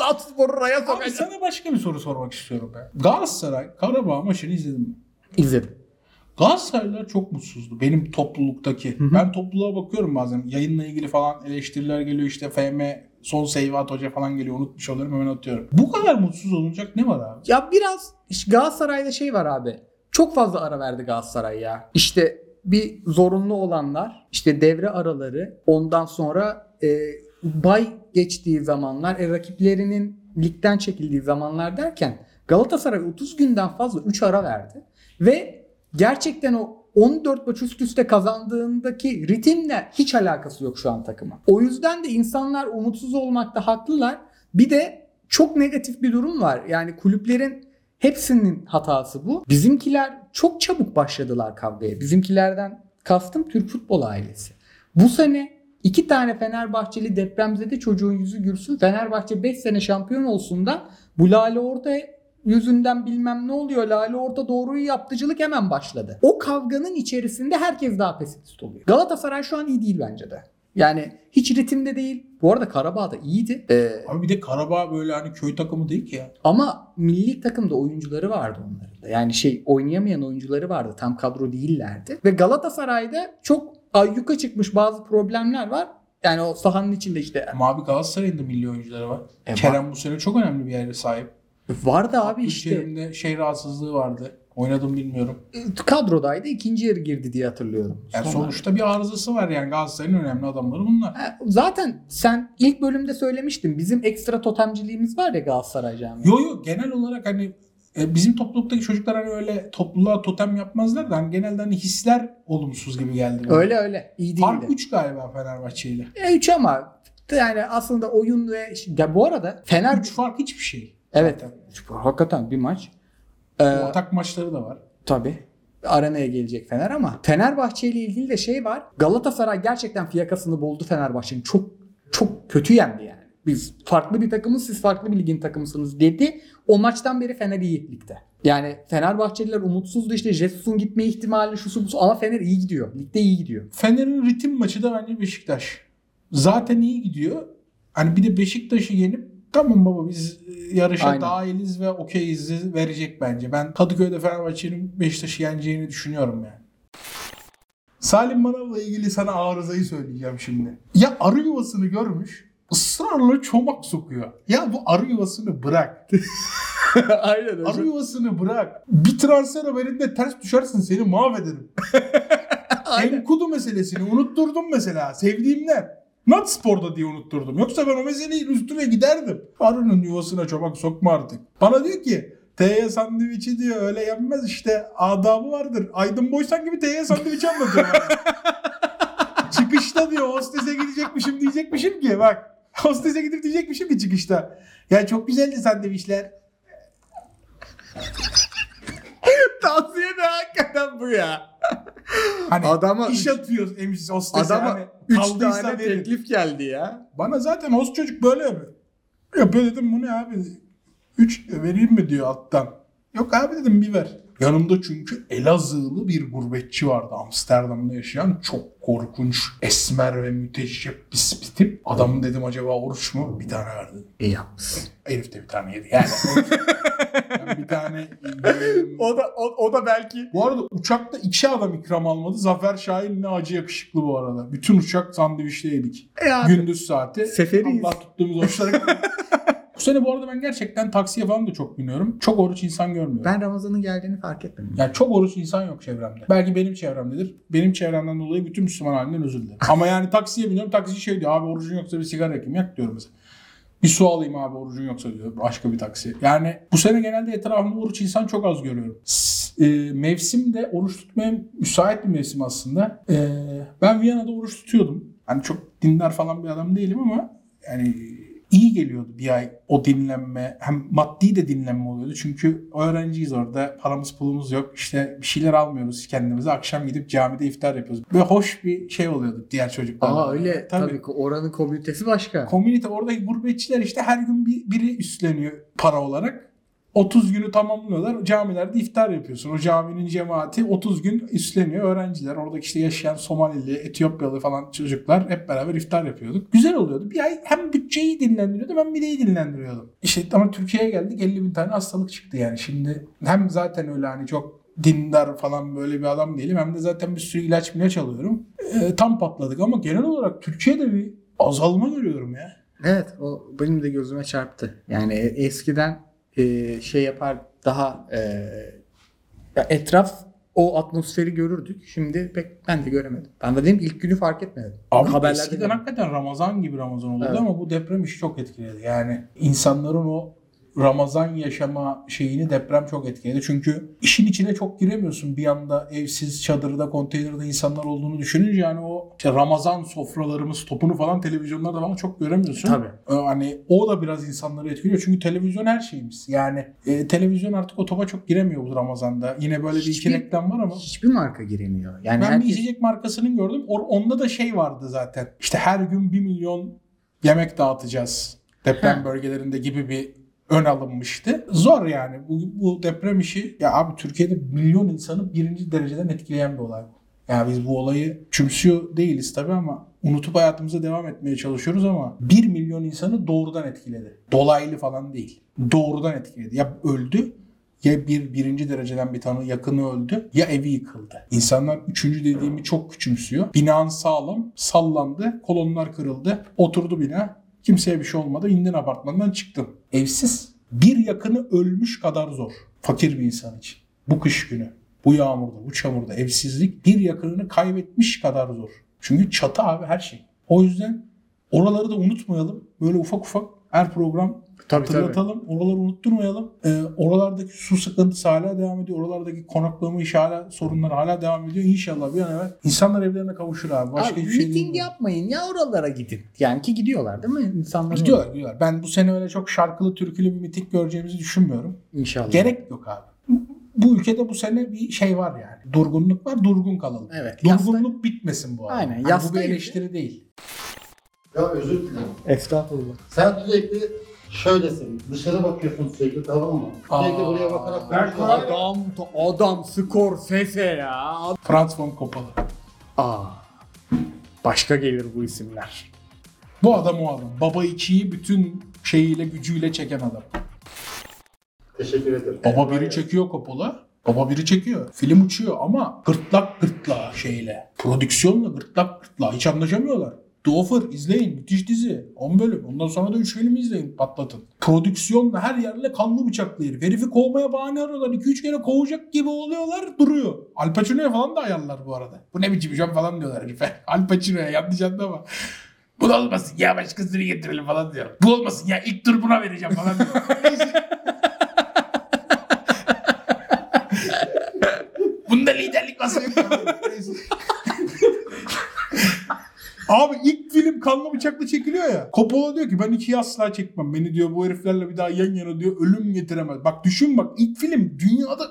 Lan sporu raya Abi sokacağım. sana başka bir soru sormak istiyorum ben. Galatasaray Karabağ maçını izledin mi? İzledim. Galatasaraylılar çok mutsuzdu. Benim topluluktaki. Ben topluluğa bakıyorum bazen. Yayınla ilgili falan eleştiriler geliyor. işte FM son Seyvat Hoca falan geliyor. Unutmuş oluyorum hemen atıyorum. Bu kadar mutsuz olunacak ne var abi? Ya biraz işte Galatasaray'da şey var abi. Çok fazla ara verdi Galatasaray ya. İşte bir zorunlu olanlar, işte devre araları, ondan sonra e, bay geçtiği zamanlar, e, rakiplerinin ligden çekildiği zamanlar derken Galatasaray 30 günden fazla 3 ara verdi. Ve gerçekten o 14 maç üst üste kazandığındaki ritimle hiç alakası yok şu an takıma. O yüzden de insanlar umutsuz olmakta haklılar. Bir de çok negatif bir durum var. Yani kulüplerin hepsinin hatası bu. Bizimkiler çok çabuk başladılar kavgaya. Bizimkilerden kastım Türk futbol ailesi. Bu sene iki tane Fenerbahçeli depremzede çocuğun yüzü gülsün. Fenerbahçe 5 sene şampiyon olsun da bu Lale Orta yüzünden bilmem ne oluyor. Lale Orta doğruyu yaptıcılık hemen başladı. O kavganın içerisinde herkes daha pesimist oluyor. Galatasaray şu an iyi değil bence de. Yani hiç ritimde değil. Bu arada Karabağ da iyiydi. Ee, Abi bir de Karabağ böyle hani köy takımı değil ki ya. ama milli takımda oyuncuları vardı onların da. Yani şey oynayamayan oyuncuları vardı. Tam kadro değillerdi. Ve Galatasaray'da çok ayyuka çıkmış bazı problemler var. Yani o sahanın içinde işte Ama abi Galatasaray'ın da milli oyuncuları var. E, Kerem bu sene çok önemli bir yere sahip. vardı abi işte. Şey rahatsızlığı vardı. Oynadım bilmiyorum. Kadrodaydı ikinci yarı girdi diye hatırlıyorum. Yani Sonra- sonuçta bir arızası var yani Galatasaray'ın önemli adamları bunlar. Ha, Zaten sen ilk bölümde söylemiştin. Bizim ekstra totemciliğimiz var ya Galatasaray camiası. Yo yo genel olarak hani e, bizim topluluktaki çocuklar hani öyle topluluğa totem yapmazlar da hani genelde hani hisler olumsuz gibi geldi. bana. Öyle öyle. İyi Fark değildi. 3 galiba Fenerbahçe ile. E, üç ama yani aslında oyun ve ya bu arada Fener 3 fark hiçbir şey. Evet. Zaten. Hakikaten bir maç. Ee, Atak maçları da var. tabii. Arenaya gelecek Fener ama Fenerbahçe ile ilgili de şey var. Galatasaray gerçekten fiyakasını buldu Fenerbahçe'nin. Çok çok kötü yendi yani. Biz farklı bir takımız, siz farklı bir ligin takımısınız dedi. O maçtan beri Fener iyi ligde. Yani Fenerbahçeliler umutsuzdu işte Jesus'un gitme ihtimali şu bu ama Fener iyi gidiyor. Ligde iyi gidiyor. Fener'in ritim maçı da bence Beşiktaş. Zaten iyi gidiyor. Hani bir de Beşiktaş'ı yenip tamam baba biz e, yarışa Aynen. dahiliz ve okeyiz verecek bence. Ben Kadıköy'de Fenerbahçe'nin Beşiktaş'ı yeneceğini düşünüyorum yani. Salim Manav'la ilgili sana arızayı söyleyeceğim şimdi. Ya arı yuvasını görmüş ısrarla çomak sokuyor. Ya bu arı yuvasını bırak. Aynen Arı yuvasını bırak. Bir transfer haberinde ters düşersin seni mahvederim. Enkudu meselesini unutturdum mesela. Sevdiğimden. Not sporda diye unutturdum. Yoksa ben o meselenin üstüne giderdim. Arının yuvasına çomak sokma artık. Bana diyor ki TY sandviçi diyor öyle yenmez işte adabı vardır. Aydın Boysan gibi TY sandviçi anlatıyor çıkışta diyor hostese gidecekmişim diyecekmişim ki bak. Hostese gidip diyecekmişim ki çıkışta. Ya çok güzeldi sandviçler. Tavsiye de hakikaten bu ya. Hani Adama iş üç- atıyor emiş hostese. Adama hani 3 kaldıysa tane verin. teklif geldi ya. Bana zaten host çocuk böyle yapıyor. Yapıyor dedim bu ne abi? 3 vereyim mi diyor alttan. Yok abi dedim bir ver. Yanımda çünkü Elazığlı bir gurbetçi vardı Amsterdam'da yaşayan çok korkunç esmer ve müteşebbis bir tip. Adamın dedim acaba oruç mu? Bir tane verdi. İyi yapmışsın. Herif de bir tane yedi. Yani ben bir tane. O da o, o da belki Bu arada uçakta iki adam ikram almadı. Zafer Şahin ne acı yakışıklı bu arada. Bütün uçak sandviçte yedik. ya Gündüz saati. Seferiyiz. Allah tuttuğumuz hoşlara sene bu arada ben gerçekten taksiye falan da çok biniyorum. Çok oruç insan görmüyorum. Ben Ramazan'ın geldiğini fark etmedim. Yani çok oruç insan yok çevremde. Belki benim çevremdedir. Benim çevremden dolayı bütün Müslüman halinden özür dilerim. Ama yani taksiye biniyorum. Taksici şey diyor abi orucun yoksa bir sigara yakayım yak diyorum mesela. Bir su alayım abi orucun yoksa diyor başka bir taksi. Yani bu sene genelde etrafımda oruç insan çok az görüyorum. E, mevsim de oruç tutmaya müsait bir mevsim aslında. E, ben Viyana'da oruç tutuyordum. Hani çok dindar falan bir adam değilim ama yani iyi geliyordu bir ay o dinlenme. Hem maddi de dinlenme oluyordu. Çünkü öğrenciyiz orada. Paramız pulumuz yok. İşte bir şeyler almıyoruz kendimize. Akşam gidip camide iftar yapıyoruz. Ve hoş bir şey oluyordu diğer çocuklarla. Aa öyle tabii, ki oranın komünitesi başka. Komünite oradaki gurbetçiler işte her gün bir, biri üstleniyor para olarak. 30 günü tamamlıyorlar. Camilerde iftar yapıyorsun. O caminin cemaati 30 gün üstleniyor. Öğrenciler, oradaki işte yaşayan Somalili, Etiyopyalı falan çocuklar hep beraber iftar yapıyorduk. Güzel oluyordu. Bir ay hem bütçeyi dinlendiriyordum hem mideyi dinlendiriyordum. İşte ama Türkiye'ye geldik 50 bin tane hastalık çıktı yani. Şimdi hem zaten öyle hani çok dindar falan böyle bir adam değilim. Hem de zaten bir sürü ilaç ilaç alıyorum. Ee, tam patladık ama genel olarak Türkiye'de bir azalma görüyorum ya. Evet o benim de gözüme çarptı. Yani e- eskiden e, şey yapar daha e, ya etraf o atmosferi görürdük. Şimdi pek ben de göremedim. Ben de dedim ilk günü fark etmedim. Abi Haberlerde eskiden hakikaten Ramazan gibi Ramazan oluyordu Evet. ama bu deprem işi çok etkiledi. Yani insanların o Ramazan yaşama şeyini deprem çok etkiledi. Çünkü işin içine çok giremiyorsun. Bir anda evsiz, çadırda, konteynerde insanlar olduğunu düşününce yani o işte Ramazan sofralarımız topunu falan televizyonlarda falan çok göremiyorsun. Tabii. Ee, Hani o da biraz insanları etkiliyor. Çünkü televizyon her şeyimiz. Yani e, televizyon artık o topa çok giremiyor bu Ramazan'da. Yine böyle bir iki Hiçbir- reklam var ama. Hiçbir marka giremiyor. Yani Ben herkes- bir içecek markasının gördüm. Or- onda da şey vardı zaten. İşte her gün 1 milyon yemek dağıtacağız deprem Ha. bölgelerinde gibi bir ön alınmıştı. Zor yani. Bu, bu deprem işi ya abi Türkiye'de milyon insanı birinci dereceden etkileyen bir olay bu. Yani biz bu olayı çümsüyor değiliz tabii ama unutup hayatımıza devam etmeye çalışıyoruz ama 1 milyon insanı doğrudan etkiledi. Dolaylı falan değil. Doğrudan etkiledi. Ya öldü ya bir birinci dereceden bir tanı yakını öldü ya evi yıkıldı. İnsanlar üçüncü dediğimi çok küçümsüyor. Binan sağlam, sallandı, kolonlar kırıldı, oturdu bina. Kimseye bir şey olmadı. İndin apartmandan çıktın. Evsiz. Bir yakını ölmüş kadar zor. Fakir bir insan için. Bu kış günü. Bu yağmurda, bu çamurda evsizlik bir yakınını kaybetmiş kadar zor. Çünkü çatı abi her şey. O yüzden oraları da unutmayalım. Böyle ufak ufak her program Tabii, tabii. hatırlatalım. Oraları unutturmayalım. Ee, oralardaki su sıkıntısı hala devam ediyor. Oralardaki konaklama işi hala sorunlar hala devam ediyor. İnşallah bir an evvel insanlar evlerine kavuşur abi. Başka Abi, hiçbir şey miting yapmayın ya oralara gidin. Yani ki gidiyorlar değil mi? İnsanlar Gidiyorlar, gidiyorlar. Ben bu sene öyle çok şarkılı, türkülü bir miting göreceğimizi düşünmüyorum. İnşallah. Gerek yok abi. Bu ülkede bu sene bir şey var yani. Durgunluk var, durgun kalalım. Evet, Durgunluk bitmesin bu arada. Aynen, Hani bu bir eleştiri değil. Ya özür dilerim. Estağfurullah. Sen sürekli şöylesin. Dışarı bakıyorsun sürekli tamam mı? Sürekli buraya bakarak konuşuyorsun. Adam, adam Scorsese ya. Frans von Coppola. Aa. Başka gelir bu isimler. Bu adam o adam. Baba 2'yi bütün şeyiyle, gücüyle çeken adam. Teşekkür ederim. Baba biri çekiyor Coppola. Baba biri çekiyor. Film uçuyor ama gırtlak gırtlağa şeyle. Prodüksiyonla gırtlak gırtlağa. Hiç anlaşamıyorlar. The Offer izleyin. Müthiş dizi. 10 bölüm. Ondan sonra da 3 film izleyin. Patlatın. Prodüksiyonla her yerle kanlı bıçaklı herif. Herifi kovmaya bahane arıyorlar. 2-3 kere kovacak gibi oluyorlar. Duruyor. Al Pacino'ya falan da ayarlar bu arada. Bu ne biçim iş falan diyorlar herife. Al Pacino'ya yanlış anlama. Bu da olmasın ya başkasını getirelim falan diyor. Bu olmasın ya ilk tur buna vereceğim falan diyor. Neyse. Bunda liderlik vasfı yok. Neyse. Abi ilk film kanlı bıçakla çekiliyor ya. Coppola diyor ki ben ikiyi asla çekmem. Beni diyor bu heriflerle bir daha yan yana diyor ölüm getiremez. Bak düşün bak ilk film dünyada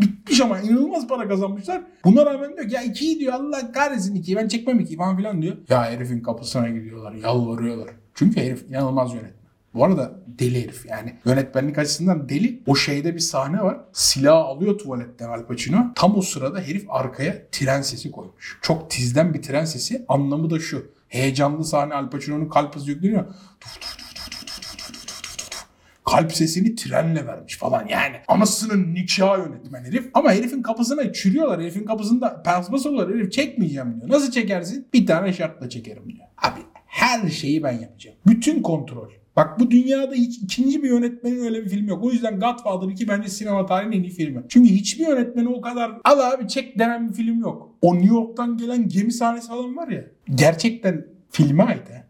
bitmiş ama inanılmaz para kazanmışlar. Buna rağmen diyor ki ya ikiyi diyor Allah kahretsin ikiyi ben çekmem ikiyi falan filan diyor. Ya herifin kapısına gidiyorlar yalvarıyorlar. Çünkü herif inanılmaz yönetmen. Bu arada deli herif yani yönetmenlik açısından deli. O şeyde bir sahne var. Silah alıyor tuvaletten Al Pacino. Tam o sırada herif arkaya tren sesi koymuş. Çok tizden bir tren sesi. Anlamı da şu. Heyecanlı sahne Al Pacino'nun kalp hızı yükleniyor. Tuf tuf tuf kalp sesini trenle vermiş falan yani. Anasının nikahı yönetmen herif. Ama herifin kapısına çürüyorlar. Herifin kapısında paspas oluyor. Herif çekmeyeceğim diyor. Nasıl çekersin? Bir tane şartla çekerim diyor. Abi her şeyi ben yapacağım. Bütün kontrol. Bak bu dünyada hiç ikinci bir yönetmenin öyle bir film yok. O yüzden Godfather 2 bence sinema tarihinin en iyi filmi. Çünkü hiçbir yönetmeni o kadar al abi çek denen bir film yok. O New York'tan gelen gemi sahnesi falan var ya. Gerçekten filme ait ha.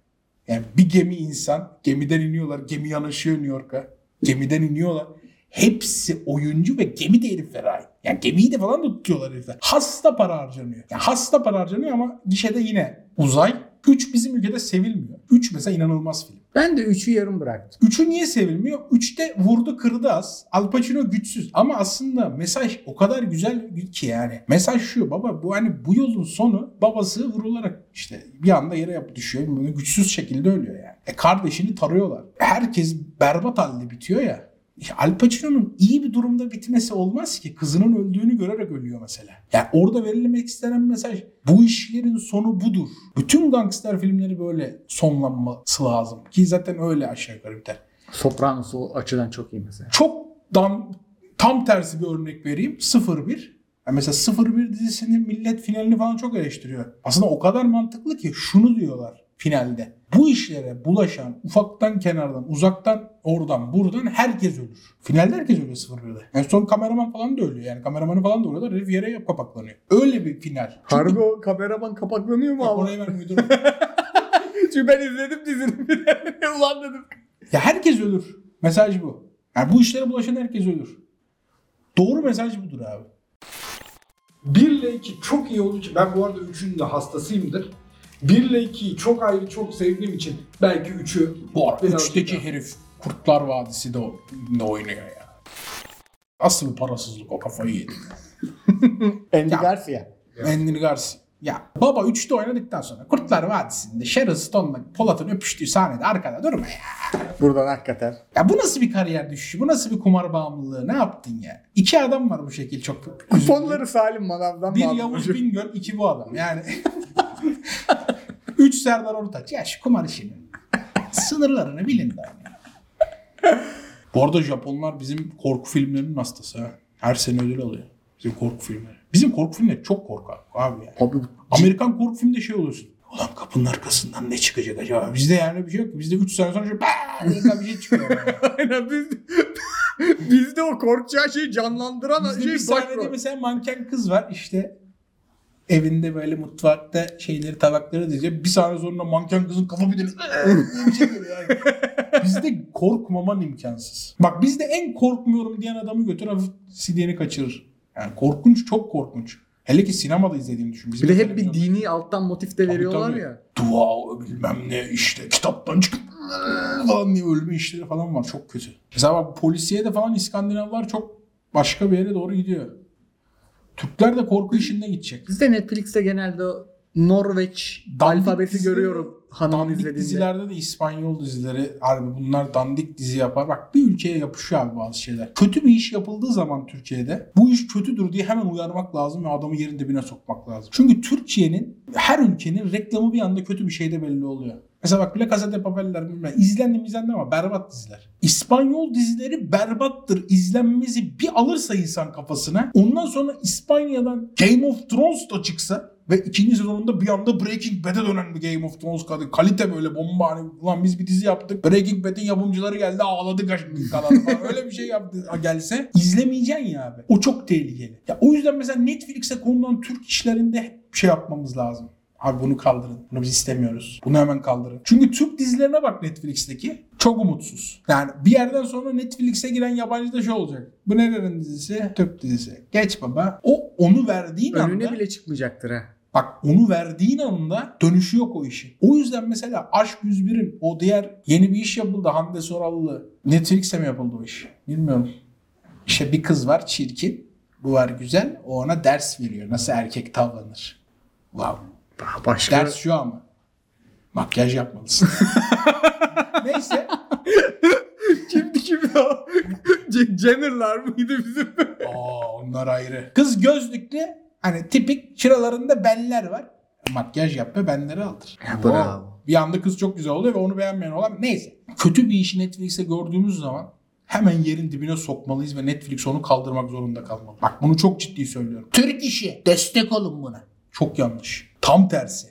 Yani bir gemi insan, gemiden iniyorlar, gemi yanaşıyor New York'a. Gemiden iniyorlar. Hepsi oyuncu ve gemi de heriflere ait. Yani gemiyi de falan da tutuyorlar herifler. Hasta para harcanıyor. Yani hasta para harcanıyor ama gişede yine uzay. 3 bizim ülkede sevilmiyor. 3 mesela inanılmaz film. Ben de 3'ü yarım bıraktım. Üçü niye sevilmiyor? Üçte vurdu kırdı az. Al Pacino güçsüz. Ama aslında mesaj o kadar güzel ki yani. Mesaj şu baba bu hani bu yolun sonu babası vurularak işte bir anda yere yap düşüyor. Böyle güçsüz şekilde ölüyor yani. E kardeşini tarıyorlar. Herkes berbat halde bitiyor ya. Al Pacino'nun iyi bir durumda bitmesi olmaz ki. Kızının öldüğünü görerek ölüyor mesela. Yani orada verilmek istenen mesaj bu işlerin sonu budur. Bütün gangster filmleri böyle sonlanması lazım. Ki zaten öyle aşağı yukarı biter. Sopranos o açıdan çok iyi mesela. Çok dan, tam tersi bir örnek vereyim. 01. Yani mesela 01 dizisinin millet finalini falan çok eleştiriyor. Aslında o kadar mantıklı ki şunu diyorlar finalde. Bu işlere bulaşan ufaktan kenardan uzaktan oradan buradan herkes ölür. Finalde herkes ölüyor 01'de. En son kameraman falan da ölüyor. Yani kameramanı falan da ölüyorlar. Herif yere yap kapaklanıyor. Öyle bir final. Çünkü- Harbi o kameraman kapaklanıyor mu ama? orayı ben uydurdum. Çünkü ben izledim dizinin finalini. Ulan dedim. Ya herkes ölür. Mesaj bu. Yani bu işlere bulaşan herkes ölür. Doğru mesaj budur abi. 1 ile 2 çok iyi olduğu için ben bu arada 3'ün de hastasıyımdır. 1 ile 2'yi çok ayrı çok sevdiğim için belki 3'ü Bu arada Birazcık üçteki daha. herif Kurtlar Vadisi de, oynuyor ya. Asıl bir parasızlık o kafayı yedi. Andy Ya. Garcia. Endin Garcia. Ya baba 3'te oynadıktan sonra Kurtlar Vadisi'nde Sharon Stone'la Polat'ın öpüştüğü sahnede arkada durma ya. Buradan hakikaten. Ya bu nasıl bir kariyer düşüşü? Bu nasıl bir kumar bağımlılığı? Ne yaptın ya? İki adam var bu şekil çok. Kuponları Salim Manav'dan Bir Yavuz? Bingöl, iki bu adam. Yani üç Serdar Ortaç. Ya şu kumar işinin sınırlarını bilin ben. Bu arada Japonlar bizim korku filmlerinin hastası ha. Her sene ödül alıyor. Bizim korku filmleri. Bizim korku filmleri çok korkak abi ya. Abi Amerikan korku filminde şey oluyorsun. Ulan kapının arkasından ne çıkacak acaba? Bizde yani bir şey yok. ki. Bizde 3 sene sonra şöyle diye bir şey çıkıyor. Yani. aynen biz bizde o korkacağı şeyi canlandıran Bizde şey bir sahnede mesela manken kız var işte evinde böyle mutfakta şeyleri tabakları diziyor. Bir saniye sonra manken kızın kafa bir dönüyor. diye bir şey geliyor yani. Bizde korkmaman imkansız. Bak bizde en korkmuyorum diyen adamı götür hafif sidyeni kaçırır. Yani korkunç çok korkunç. Hele ki sinemada izlediğini düşün. Bizim Bir de hep bir dini alttan motif de veriyorlar tabii. ya. Dua bilmem ne işte kitaptan çıkıp falan diye ölme işleri falan var. Çok kötü. Mesela bak polisiye de falan İskandinavlar çok başka bir yere doğru gidiyor. Türkler de korku işinde gidecek. Bizde Netflix'te genelde Norveç Dandik alfabeti dizileri- görüyorum Dandik izlediğinde. dizilerde de İspanyol dizileri harbi bunlar dandik dizi yapar. Bak bir ülkeye yapışıyor abi bazı şeyler. Kötü bir iş yapıldığı zaman Türkiye'de bu iş kötüdür diye hemen uyarmak lazım ve adamı yerin dibine sokmak lazım. Çünkü Türkiye'nin her ülkenin reklamı bir anda kötü bir şeyde belli oluyor. Mesela bak La Casa de Papel'ler bilmem. İzlendi izlendi ama berbat diziler. İspanyol dizileri berbattır. İzlenmesi bir alırsa insan kafasına. Ondan sonra İspanya'dan Game of Thrones da çıksa ve ikinci sezonunda bir anda Breaking Bad'e dönen bir Game of Thrones kadın. Kalite böyle bomba hani ulan biz bir dizi yaptık. Breaking Bad'in yapımcıları geldi ağladı kaşık falan. Öyle bir şey yaptı gelse izlemeyeceksin ya abi. O çok tehlikeli. Ya o yüzden mesela Netflix'e konulan Türk işlerinde hep şey yapmamız lazım. Abi bunu kaldırın. Bunu biz istemiyoruz. Bunu hemen kaldırın. Çünkü Türk dizilerine bak Netflix'teki. Çok umutsuz. Yani bir yerden sonra Netflix'e giren yabancı da şey olacak. Bu nerenin dizisi? Türk dizisi. Geç baba. O onu verdiğin Önüne anda... bile çıkmayacaktır ha. Bak onu verdiğin anda dönüşü yok o işin. O yüzden mesela Aşk 101'in o diğer yeni bir iş yapıldı Hande Sorallı. Netflix'e mi yapıldı o iş? Bilmiyorum. İşte bir kız var çirkin. Bu var güzel. O ona ders veriyor. Nasıl erkek tavlanır. Wow. Daha başka. Ders şu ama. Makyaj yapmalısın. Neyse. Kimdi kim? C- Jenner'lar mıydı bizim? Aa, onlar ayrı. Kız gözlüklü. Hani tipik şuralarında beller var. Makyaj yap ve benleri aldır. bravo. Bir anda kız çok güzel oluyor ve onu beğenmeyen olan neyse. Kötü bir işi Netflix'te gördüğümüz zaman hemen yerin dibine sokmalıyız ve Netflix onu kaldırmak zorunda kalmalı. Bak bunu çok ciddi söylüyorum. Türk işi. Destek olun buna. Çok yanlış. Tam tersi.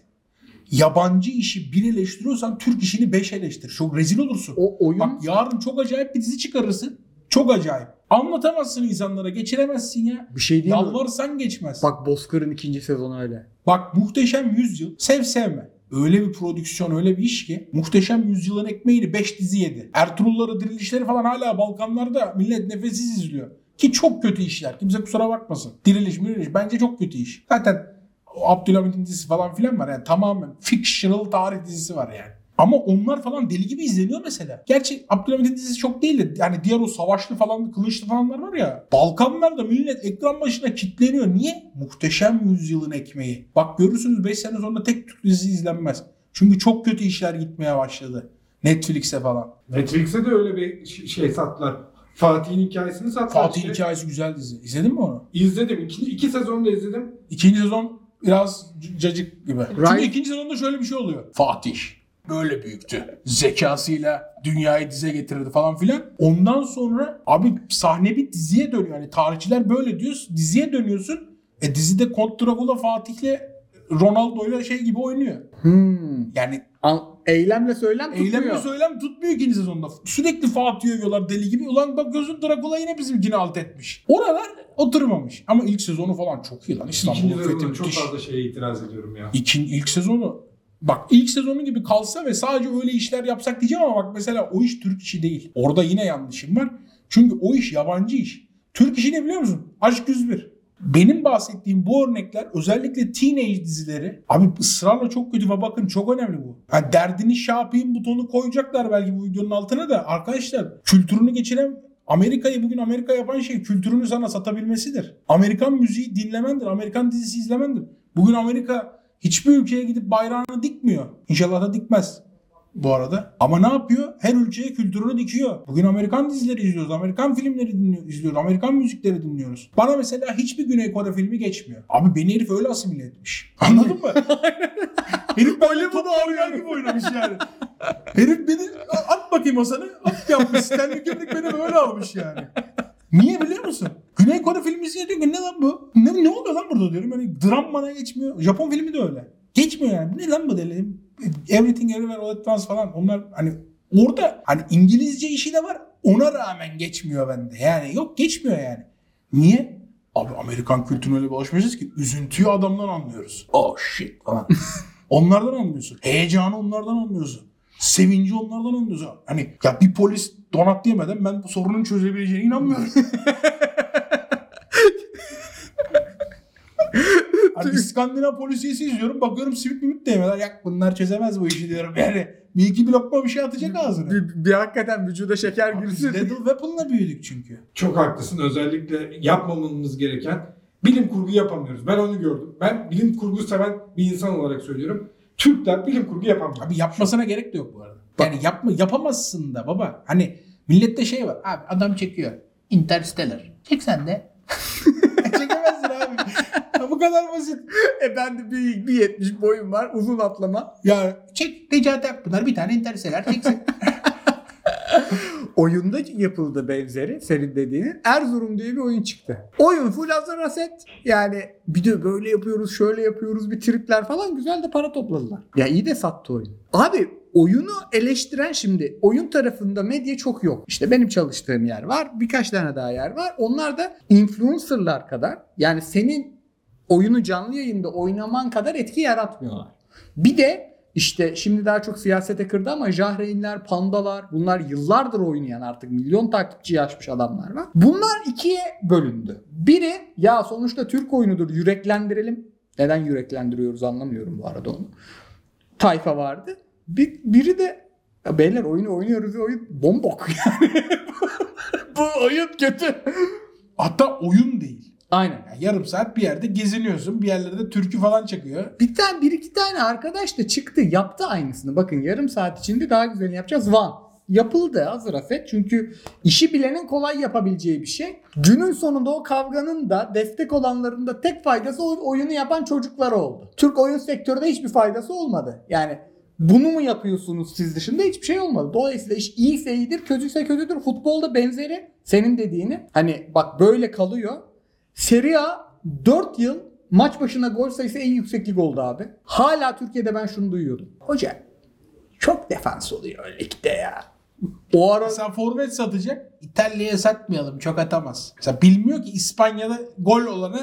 yabancı işi bir eleştiriyorsan Türk işini beş eleştir. Çok rezil olursun. O oyun Bak yarın çok acayip bir dizi çıkarırsın. Çok acayip. Anlatamazsın insanlara. Geçiremezsin ya. bir şey değil mi? Yalvarsan geçmez. Bak Bozkır'ın ikinci sezonu öyle. Bak Muhteşem Yüzyıl sev sevme. Öyle bir prodüksiyon öyle bir iş ki Muhteşem Yüzyıl'ın ekmeğini 5 dizi yedi. Ertuğrulları dirilişleri falan hala Balkanlarda millet nefessiz izliyor. Ki çok kötü işler. Kimse kusura bakmasın. Diriliş diriliş bence çok kötü iş. Zaten o Abdülhamit'in dizisi falan filan var yani tamamen fictional tarih dizisi var yani. Ama onlar falan deli gibi izleniyor mesela. Gerçi Abdülhamit'in dizisi çok değil de yani diğer o savaşlı falan kılıçlı falanlar var ya. Balkanlarda millet ekran başına kitleniyor. Niye? Muhteşem yüzyılın ekmeği. Bak görürsünüz 5 sene sonra tek Türk dizisi izlenmez. Çünkü çok kötü işler gitmeye başladı. Netflix'e falan. Netflix'e de öyle bir şey sattılar. Fatih'in hikayesini sattılar. Fatih işte. hikayesi güzel dizi. İzledin mi onu? İzledim. İki, iki sezonu da izledim. İkinci sezon biraz cacık gibi. Çünkü Right. ikinci sezonda şöyle bir şey oluyor. Fatih böyle büyüktü. Zekasıyla dünyayı dize getirdi falan filan. Ondan sonra abi sahne bir diziye dönüyor. Yani tarihçiler böyle diyor. Diziye dönüyorsun. E dizide Kont Dracula Fatih'le Ronaldo'yla şey gibi oynuyor. Hmm. Yani An- eylemle söylem tutmuyor. eylemle söylem tutmuyor ikinci sezonda. Sürekli Fatih övüyorlar deli gibi. Ulan bak gözün Dracula yine bizimkini alt etmiş. Oralar oturmamış. Ama ilk sezonu falan çok iyi lan. İstanbul'un fethi sezonda çok müthiş. fazla şeye itiraz ediyorum ya. İkin, ilk sezonu bak ilk sezonu gibi kalsa ve sadece öyle işler yapsak diyeceğim ama bak mesela o iş Türk işi değil. Orada yine yanlışım var. Çünkü o iş yabancı iş. Türk işi ne biliyor musun? Aşk 101. Benim bahsettiğim bu örnekler özellikle teenage dizileri. Abi ısrarla çok kötü ve bakın çok önemli bu. Ha, derdini şey yapayım butonu koyacaklar belki bu videonun altına da. Arkadaşlar kültürünü geçiren Amerika'yı bugün Amerika yapan şey kültürünü sana satabilmesidir. Amerikan müziği dinlemendir. Amerikan dizisi izlemendir. Bugün Amerika hiçbir ülkeye gidip bayrağını dikmiyor. İnşallah da dikmez bu arada. Ama ne yapıyor? Her ülkeye kültürünü dikiyor. Bugün Amerikan dizileri izliyoruz. Amerikan filmleri dinliyor, izliyoruz. Amerikan müzikleri dinliyoruz. Bana mesela hiçbir Güney Kore filmi geçmiyor. Abi beni herif öyle asimile etmiş. Anladın mı? herif böyle bu da gibi oynamış yani. herif beni at bakayım Hasan'ı. At yapmış. Stanley Kubrick beni böyle almış yani. Niye biliyor musun? Güney Kore filmi izliyor diyor ki ne lan bu? Ne, ne oluyor lan burada diyorum. Yani dram bana geçmiyor. Japon filmi de öyle. Geçmiyor yani. Ne lan bu dedim. Everything Everywhere All At Once falan. Onlar hani orada hani İngilizce işi de var. Ona rağmen geçmiyor bende. Yani yok geçmiyor yani. Niye? Abi Amerikan kültürüne öyle bulaşmışız ki üzüntüyü adamdan anlıyoruz. Oh shit falan. onlardan anlıyorsun. Heyecanı onlardan anlıyorsun. Sevinci onlardan anlıyorsun. Hani ya bir polis donat yemeden ben bu sorunun çözebileceğine inanmıyorum. Hani İskandinav polisiyesi izliyorum. Bakıyorum simit mimit de yemeden. Ya bunlar çözemez bu işi diyorum. Yani bir iki bir lokma bir şey atacak ağzına. Bir, bir hakikaten vücuda şeker Abi biz girsin. Lethal Weapon'la büyüdük çünkü. Çok haklısın. Özellikle yapmamamız gereken bilim kurgu yapamıyoruz. Ben onu gördüm. Ben bilim kurgu seven bir insan olarak söylüyorum. Türkler bilim kurgu yapamıyor. Abi yapmasına gerek de yok bu arada. Yani yapma, yapamazsın da baba. Hani millette şey var. Abi adam çekiyor. Interstellar. Çek sen de. Çekemezsin abi. Ya bu kadar basit. e ben de bir, bir 70 boyum var. Uzun atlama. Ya çek Necati Akpınar bir tane Interstellar çeksin. Oyunda yapıldı benzeri senin dediğinin. Erzurum diye bir oyun çıktı. Oyun full hazır aset. Yani bir de böyle yapıyoruz şöyle yapıyoruz bir tripler falan güzel de para topladılar. Ya iyi de sattı oyun. Abi oyunu eleştiren şimdi oyun tarafında medya çok yok. İşte benim çalıştığım yer var. Birkaç tane daha yer var. Onlar da influencerlar kadar yani senin oyunu canlı yayında oynaman kadar etki yaratmıyorlar. Bir de işte şimdi daha çok siyasete kırdı ama Jahreynler, Pandalar bunlar yıllardır oynayan artık milyon takipçi açmış adamlar var. Bunlar ikiye bölündü. Biri ya sonuçta Türk oyunudur yüreklendirelim. Neden yüreklendiriyoruz anlamıyorum bu arada onu. Tayfa vardı. Bir, biri de ya beyler oyunu oynuyoruz oyun bombok yani. bu oyun kötü. Hatta oyun değil. Aynen. Yani yarım saat bir yerde geziniyorsun. Bir yerlerde türkü falan çakıyor. Bir tane bir iki tane arkadaş da çıktı yaptı aynısını. Bakın yarım saat içinde daha güzelini yapacağız. Van. Yapıldı hazır afet. Çünkü işi bilenin kolay yapabileceği bir şey. Günün sonunda o kavganın da destek olanların da tek faydası o oyunu yapan çocuklar oldu. Türk oyun sektöründe hiçbir faydası olmadı. Yani bunu mu yapıyorsunuz siz dışında hiçbir şey olmadı. Dolayısıyla iş iyiyse iyidir, kötüyse kötüdür. Futbolda benzeri senin dediğini. Hani bak böyle kalıyor. Serie A 4 yıl maç başına gol sayısı en yüksek lig oldu abi. Hala Türkiye'de ben şunu duyuyordum. Hoca çok defans oluyor ligde ya. O ara Mesela forvet satacak. İtalya'ya satmayalım. Çok atamaz. Mesela bilmiyor ki İspanya'da gol olanı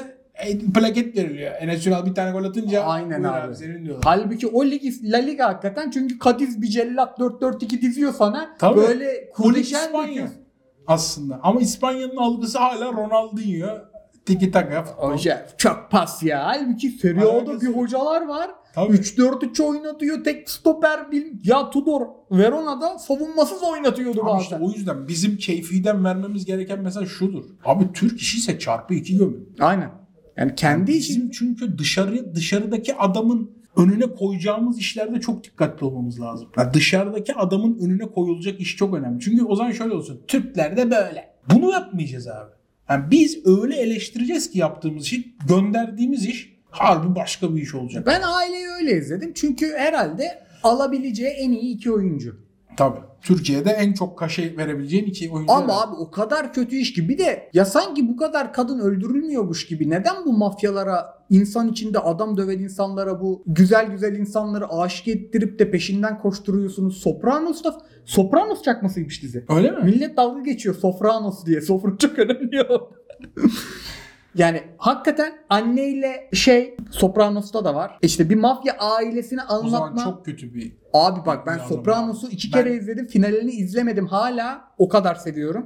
plaket veriliyor. Enes Ünal bir tane gol atınca Aynen "Buyur abi. senin diyorlar. Halbuki o lig La Liga hakikaten çünkü Kadiz bir cellat 4-4-2 diziyor sana. Tabii. Böyle kurdeşen İspanya aslında. Ama İspanya'nın algısı hala Ronaldinho. Tiki taka futbol. Hoca çok pas ya. Halbuki Serie A'da bir hocalar var. Tabii. 3-4-3 oynatıyor. Tek stoper bil. Ya Tudor Verona'da savunmasız oynatıyordu bazen. işte o yüzden bizim keyfiden vermemiz gereken mesaj şudur. Abi Türk işiyse çarpı iki gömün. Aynen. Yani kendi işi Bizim çünkü dışarı dışarıdaki adamın önüne koyacağımız işlerde çok dikkatli olmamız lazım. Yani dışarıdaki adamın önüne koyulacak iş çok önemli. Çünkü o zaman şöyle olsun. Türkler de böyle. Bunu yapmayacağız abi. Yani biz öyle eleştireceğiz ki yaptığımız işi, gönderdiğimiz iş harbi başka bir iş olacak. Ben aileyi öyle izledim. Çünkü herhalde alabileceği en iyi iki oyuncu. Tabii. Türkiye'de en çok kaşe verebileceğin iki oyuncu. Ama abi o kadar kötü iş ki bir de ya sanki bu kadar kadın öldürülmüyormuş gibi neden bu mafyalara insan içinde adam döven insanlara bu güzel güzel insanları aşık ettirip de peşinden koşturuyorsunuz. Sopranos da Sopranos çakmasıymış dizi. Öyle mi? Millet dalga geçiyor Sopranos diye. Sofra çok önemli. Yani hakikaten anneyle şey Sopranos'ta da var. İşte bir mafya ailesini O zaman anlatma. çok kötü bir Abi bak ben Sopranos'u iki ben- kere izledim. Finalini izlemedim. Hala o kadar seviyorum.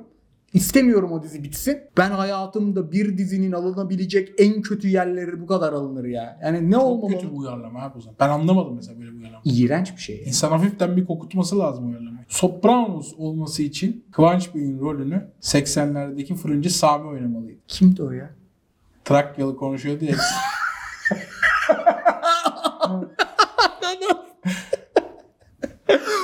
İstemiyorum o dizi bitsin. Ben hayatımda bir dizinin alınabilecek en kötü yerleri bu kadar alınır ya. Yani ne çok olmamalı? kötü bir uyarlama abi o zaman. Ben anlamadım mesela böyle bir uyarlama. İğrenç bir şey. İnsan hafiften bir kokutması lazım uyarlamayı. Sopranos olması için Kıvanç Bey'in rolünü 80'lerdeki fırıncı Sami oynamalıydı. Kimdi o ya? Trakyalı konuşuyordu ya.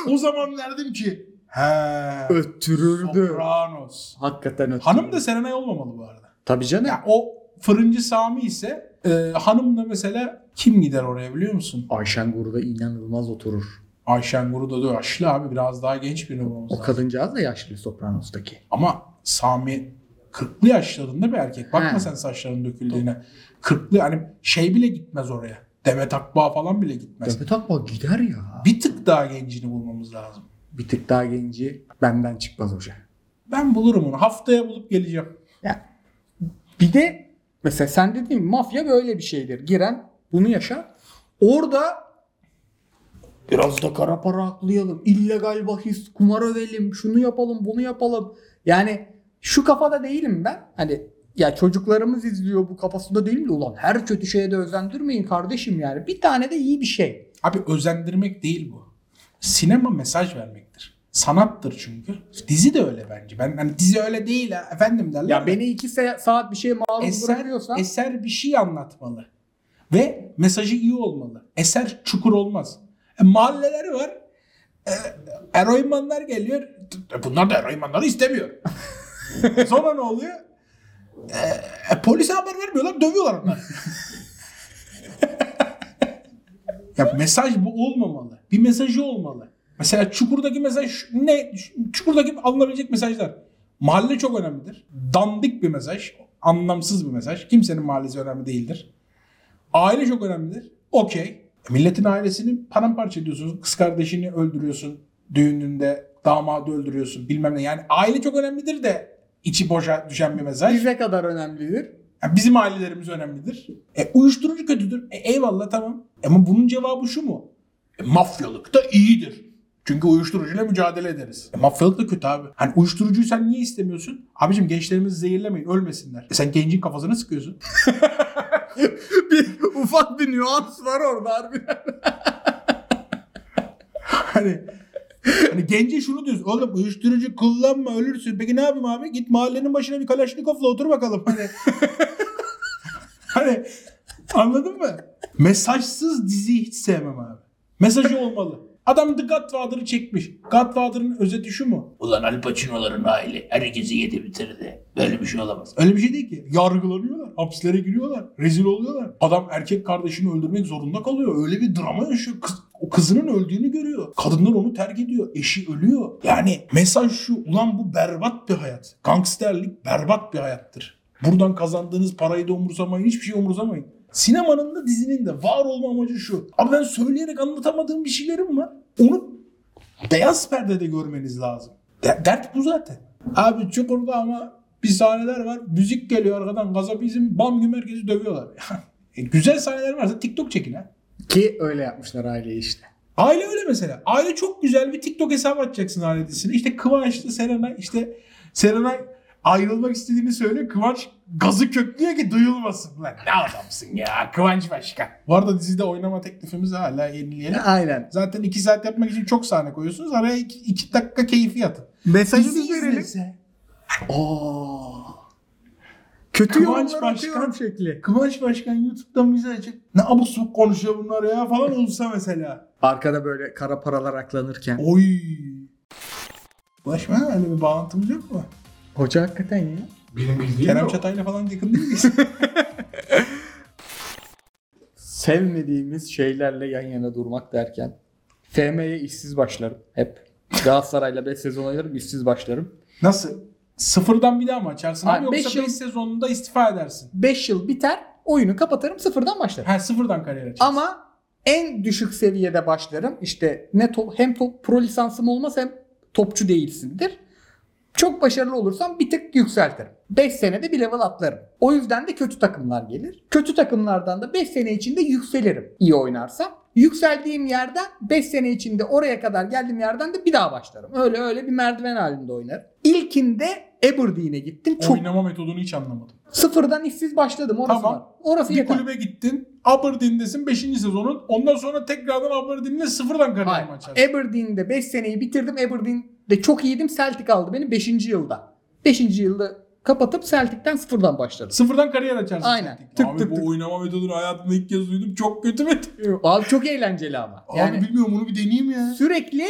o zaman derdim ki he Öttürürdü. Sopranos. Hakikaten öttürürdü. Hanım da Serenay olmamalı bu arada. Tabii canım. Ya o fırıncı Sami ise e, hanım da mesela kim gider oraya biliyor musun? Ayşen Gur'da inanılmaz oturur. Ayşen Guru da yaşlı abi biraz daha genç birini bulmamız O lazım. kadıncağız da yaşlı Sopranos'taki. Ama Sami 40'lı yaşlarında bir erkek. Bakma He. sen saçlarının döküldüğüne. 40'lı hani şey bile gitmez oraya. Demet Akbağ falan bile gitmez. Demet Akbağ gider ya. Bir tık daha gencini bulmamız lazım. Bir tık daha genci benden çıkmaz hoca. Ben bulurum onu. Haftaya bulup geleceğim. Ya bir de mesela sen dediğin mafya böyle bir şeydir. Giren bunu yaşar. Orada biraz da kara para aklayalım. illegal bahis, kumar övelim, şunu yapalım, bunu yapalım. Yani şu kafada değilim ben. Hani ya çocuklarımız izliyor bu kafasında değilim de ulan her kötü şeye de özendirmeyin kardeşim yani. Bir tane de iyi bir şey. Abi özendirmek değil bu. Sinema mesaj vermektir. Sanattır çünkü. Dizi de öyle bence. Ben hani dizi öyle değil ha, efendim derler. Ya de. beni iki se- saat bir şeye maruz eser, bırakıyorsan eser bir şey anlatmalı. Ve mesajı iyi olmalı. Eser çukur olmaz. E, mahalleleri var. E, eroinmanlar geliyor. E, bunlar da eroinmanları istemiyor. Sonra ne oluyor? E, e, polise haber vermiyorlar, dövüyorlar onlar. ya mesaj bu olmamalı. Bir mesajı olmalı. Mesela Çukur'daki mesaj ne? Çukur'daki alınabilecek mesajlar. Mahalle çok önemlidir. Dandik bir mesaj. Anlamsız bir mesaj. Kimsenin mahallesi önemli değildir. Aile çok önemlidir. Okey. Milletin ailesini paramparça ediyorsun. Kız kardeşini öldürüyorsun. Düğününde damadı öldürüyorsun. Bilmem ne. Yani aile çok önemlidir de içi boşa düşen bir mesaj. bize kadar önemlidir. Yani bizim ailelerimiz önemlidir. E, uyuşturucu kötüdür. E, eyvallah tamam. Ama bunun cevabı şu mu? E, mafyalık da iyidir. Çünkü uyuşturucuyla mücadele ederiz. E, mafyalık da kötü abi. Hani uyuşturucuyu sen niye istemiyorsun? Abicim gençlerimizi zehirlemeyin ölmesinler. E, sen gencin kafasına sıkıyorsun. bir ufak bir nüans var orada harbiden. hani Hani gence şunu diyorsun. Oğlum uyuşturucu kullanma ölürsün. Peki ne yapayım abi? Git mahallenin başına bir Kalaşnikov'la otur bakalım. Hani hani anladın mı? Mesajsız diziyi hiç sevmem abi. Mesajı olmalı. Adam The Godfather'ı çekmiş. Godfather'ın özeti şu mu? Ulan Al Pacino'ların aile herkesi yedi bitirdi. Böyle bir şey olamaz. Öyle bir şey değil ki. Yargılanıyorlar. Hapislere giriyorlar. Rezil oluyorlar. Adam erkek kardeşini öldürmek zorunda kalıyor. Öyle bir drama yaşıyor. Kız, o kızının öldüğünü görüyor. Kadınlar onu terk ediyor. Eşi ölüyor. Yani mesaj şu. Ulan bu berbat bir hayat. Gangsterlik berbat bir hayattır. Buradan kazandığınız parayı da umursamayın. Hiçbir şey umursamayın. Sinemanın da dizinin de var olma amacı şu. Abi ben söyleyerek anlatamadığım bir şeylerim var. Onu beyaz perdede görmeniz lazım. De- dert bu zaten. Abi Çukur'da ama bir sahneler var. Müzik geliyor arkadan. Gazapizm bam gün herkesi dövüyorlar. E, güzel sahneler varsa TikTok çekin ha. Ki öyle yapmışlar aileyi işte. Aile öyle mesela. Aile çok güzel bir TikTok hesabı açacaksın aile dizisine. İşte Kıvanç'lı Serenay işte Serenay ayrılmak istediğini söylüyor. Kıvanç gazı köklüyor ki duyulmasın. Lan ne adamsın ya Kıvanç Başkan. Bu arada dizide oynama teklifimiz hala yenileyelim. Aynen. Zaten 2 saat yapmak için çok sahne koyuyorsunuz. Araya 2 dakika keyfi yatın. Mesajı Dizi verelim. Aa. Kötü Kıvanç Başkan- şekli. Kıvanç Başkan YouTube'dan bize açıp ne abuk subuk konuşuyor bunlar ya falan olsa mesela. Arkada böyle kara paralar aklanırken. Oy. Başkan öyle bir bağlantımız yok mu? Hoca hakikaten ya. Benim bildiğim Kerem yok. Çatay'la falan yakın değil miyiz? Sevmediğimiz şeylerle yan yana durmak derken FM'ye işsiz başlarım hep. Galatasaray'la 5 sezon oynarım işsiz başlarım. Nasıl? Sıfırdan bir daha mı açarsın Abi abi yoksa beş 5 yıl- sezonunda istifa edersin? 5 yıl biter oyunu kapatırım sıfırdan başlarım. Her sıfırdan kariyer açarsın. Ama en düşük seviyede başlarım. İşte ne top, hem top, pro lisansım olmaz hem topçu değilsindir. Çok başarılı olursam bir tık yükseltirim. 5 senede bir level atlarım. O yüzden de kötü takımlar gelir. Kötü takımlardan da 5 sene içinde yükselirim iyi oynarsam. Yükseldiğim yerden 5 sene içinde oraya kadar geldiğim yerden de bir daha başlarım. Öyle öyle bir merdiven halinde oynarım. İlkinde Aberdeen'e gittim. Çok Oynama metodunu hiç anlamadım. sıfırdan işsiz başladım. Orası Tamam. var. Orası Bir yeter. kulübe gittin. Aberdeen'desin 5. sezonun. Ondan sonra tekrardan Aberdeen'le sıfırdan kariyer açarsın? Aberdeen'de 5 seneyi bitirdim. Aberdeen'de çok iyiydim. Celtic aldı beni 5. yılda. 5. yılda kapatıp Celtic'ten sıfırdan başladım. Sıfırdan kariyer açarsın. Aynen. Celtic. Tık abi tık bu tık. oynama metodunu hayatımda ilk kez duydum. Çok kötü metot. Abi çok eğlenceli ama. Yani Abi bilmiyorum onu bir deneyeyim ya. sürekli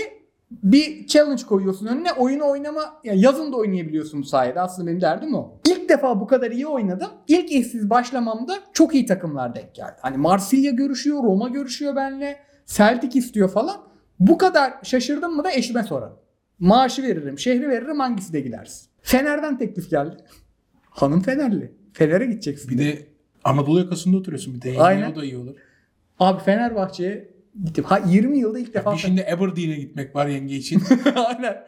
bir challenge koyuyorsun önüne. Oyunu oynama, yani yazın da oynayabiliyorsun bu sayede. Aslında benim derdim o. İlk defa bu kadar iyi oynadım. İlk işsiz başlamamda çok iyi takımlar denk geldi. Hani Marsilya görüşüyor, Roma görüşüyor benimle. Celtic istiyor falan. Bu kadar şaşırdım mı da eşime sorarım. Maaşı veririm, şehri veririm hangisi de gidersin. Fener'den teklif geldi. Hanım Fenerli. Fener'e gideceksin. Bir de Anadolu yakasında oturuyorsun bir de. Aynen. O da iyi olur. Abi Fenerbahçe'ye gittim. Ha 20 yılda ilk defa Bir şimdi Aberdeen'e gitmek var yenge için. Aynen.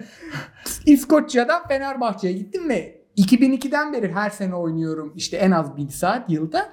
İskoçya'dan Fenerbahçe'ye gittim ve 2002'den beri her sene oynuyorum. İşte en az 1000 saat yılda.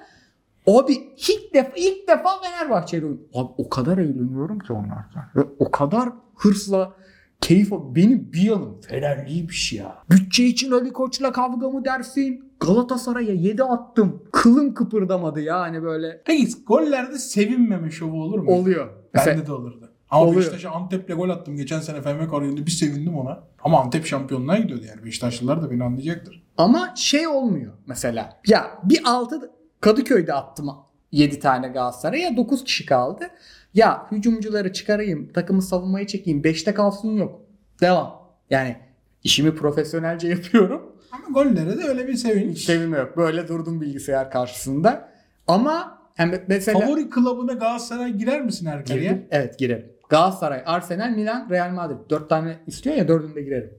Abi ilk defa ilk defa Fenerbahçe'yle oynuyorum. Abi o kadar eğleniyorum ki onlardan. Ve o kadar hırsla keyif benim bir yanım Fenerliymiş ya. Bütçe için Ali Koç'la kavga mı dersin? Galatasaray'a 7 attım. Kılım kıpırdamadı ya hani böyle. Peki gollerde sevinmeme şovu olur mu? Oluyor. Bende de olurdu. Ama Oluyor. Beşiktaş'a Antep'le gol attım. Geçen sene FM kariyerinde bir sevindim ona. Ama Antep şampiyonluğa gidiyordu yani. Beşiktaşlılar da beni anlayacaktır. Ama şey olmuyor mesela. Ya bir 6 Kadıköy'de attım 7 tane Galatasaray'a 9 kişi kaldı. Ya hücumcuları çıkarayım, takımı savunmaya çekeyim, 5'te kalsın yok. Devam. Yani işimi profesyonelce yapıyorum. Ama gollere de öyle bir sevinç. Hiç sevinme yok. Böyle durdum bilgisayar karşısında. Ama yani mesela Favori klubuna Galatasaray girer misin? Girdim. Evet girerim. Galatasaray, Arsenal, Milan, Real Madrid. 4 tane istiyor ya dördünde girerim.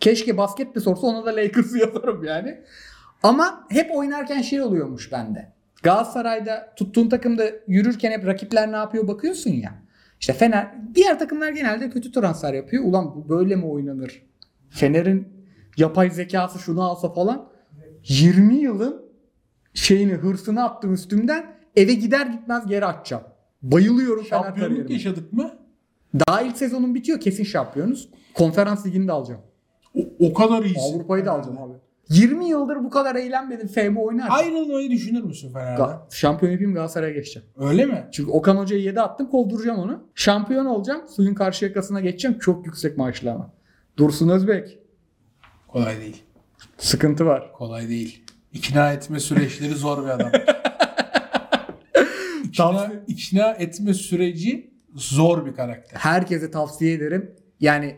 Keşke basket de sorsa ona da Lakers'ı yazarım yani. Ama hep oynarken şey oluyormuş bende. Galatasaray'da tuttuğun takımda yürürken hep rakipler ne yapıyor bakıyorsun ya. İşte Fener, diğer takımlar genelde kötü transfer yapıyor. Ulan böyle mi oynanır? Fener'in yapay zekası şunu alsa falan. 20 yılın şeyini hırsını attım üstümden. Eve gider gitmez geri atacağım. Bayılıyorum Fener kariyerime. yaşadık mı? Daha ilk sezonun bitiyor kesin şampiyonuz. Konferans ligini de alacağım. O, o kadar iyisin. Avrupa'yı da alacağım abi. 20 yıldır bu kadar eğlenmedim FM oynarken. Ayrılmayı düşünür müsün Fener'den? Ga- şampiyon yapayım Galatasaray'a geçeceğim. Öyle mi? Çünkü Okan Hoca'yı 7 attım kovduracağım onu. Şampiyon olacağım. Suyun karşı yakasına geçeceğim. Çok yüksek maaşlı ama. Dursun Özbek. Kolay değil. Sıkıntı var. Kolay değil. İkna etme süreçleri zor bir adam. ikna, Tavsiye- ikna etme süreci zor bir karakter. Herkese tavsiye ederim. Yani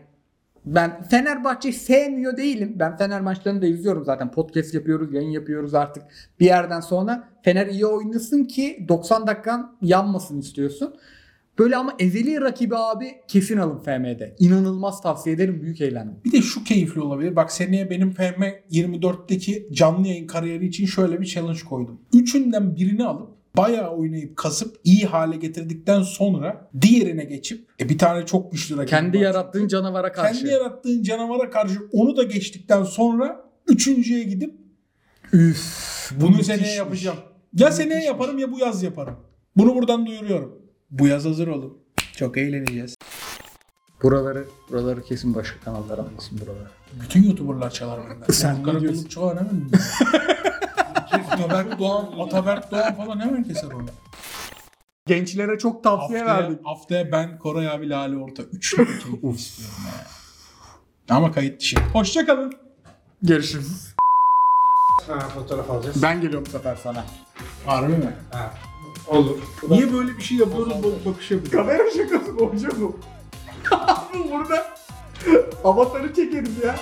ben Fenerbahçe'yi sevmiyor değilim. Ben Fener maçlarını da izliyorum zaten. Podcast yapıyoruz, yayın yapıyoruz artık. Bir yerden sonra Fener iyi oynasın ki 90 dakikan yanmasın istiyorsun. Böyle ama ezeli rakibi abi kesin alın FM'de. İnanılmaz tavsiye ederim. Büyük eğlendim. Bir de şu keyifli olabilir. Bak seneye benim FM 24'teki canlı yayın kariyeri için şöyle bir challenge koydum. Üçünden birini alıp bayağı oynayıp kasıp iyi hale getirdikten sonra diğerine geçip e, bir tane çok güçlü rakip Kendi var. yarattığın canavara karşı. Kendi yarattığın canavara karşı onu da geçtikten sonra üçüncüye gidip Üf, bunu müthişmiş. seneye yapacağım. Ya seneye yaparım ya bu yaz yaparım. Bunu buradan duyuruyorum. Bu yaz hazır olun. Çok eğleneceğiz. Buraları, buraları kesin başka kanallar almasın buraları. Bütün YouTuber'lar çalar benden. Sen ne diyorsun? Çoğan hemen. Ataberk Doğan, Ataberk Doğan falan hemen keser onu. Gençlere çok tavsiye Haftaya, verdik. haftaya ben Koray abi Lale Orta. Üçlü bir keyif istiyorum ya. Ama kayıt dışı. Hoşçakalın. Görüşürüz. Ha fotoğraf alacağız. Ben geliyorum bu sefer sana. Harbi mi? Ha. Olur. Niye böyle bir şey yapıyoruz bu bakış yapıyoruz? Kamera şakası mı hocam bu? Burada avatarı çekeriz ya.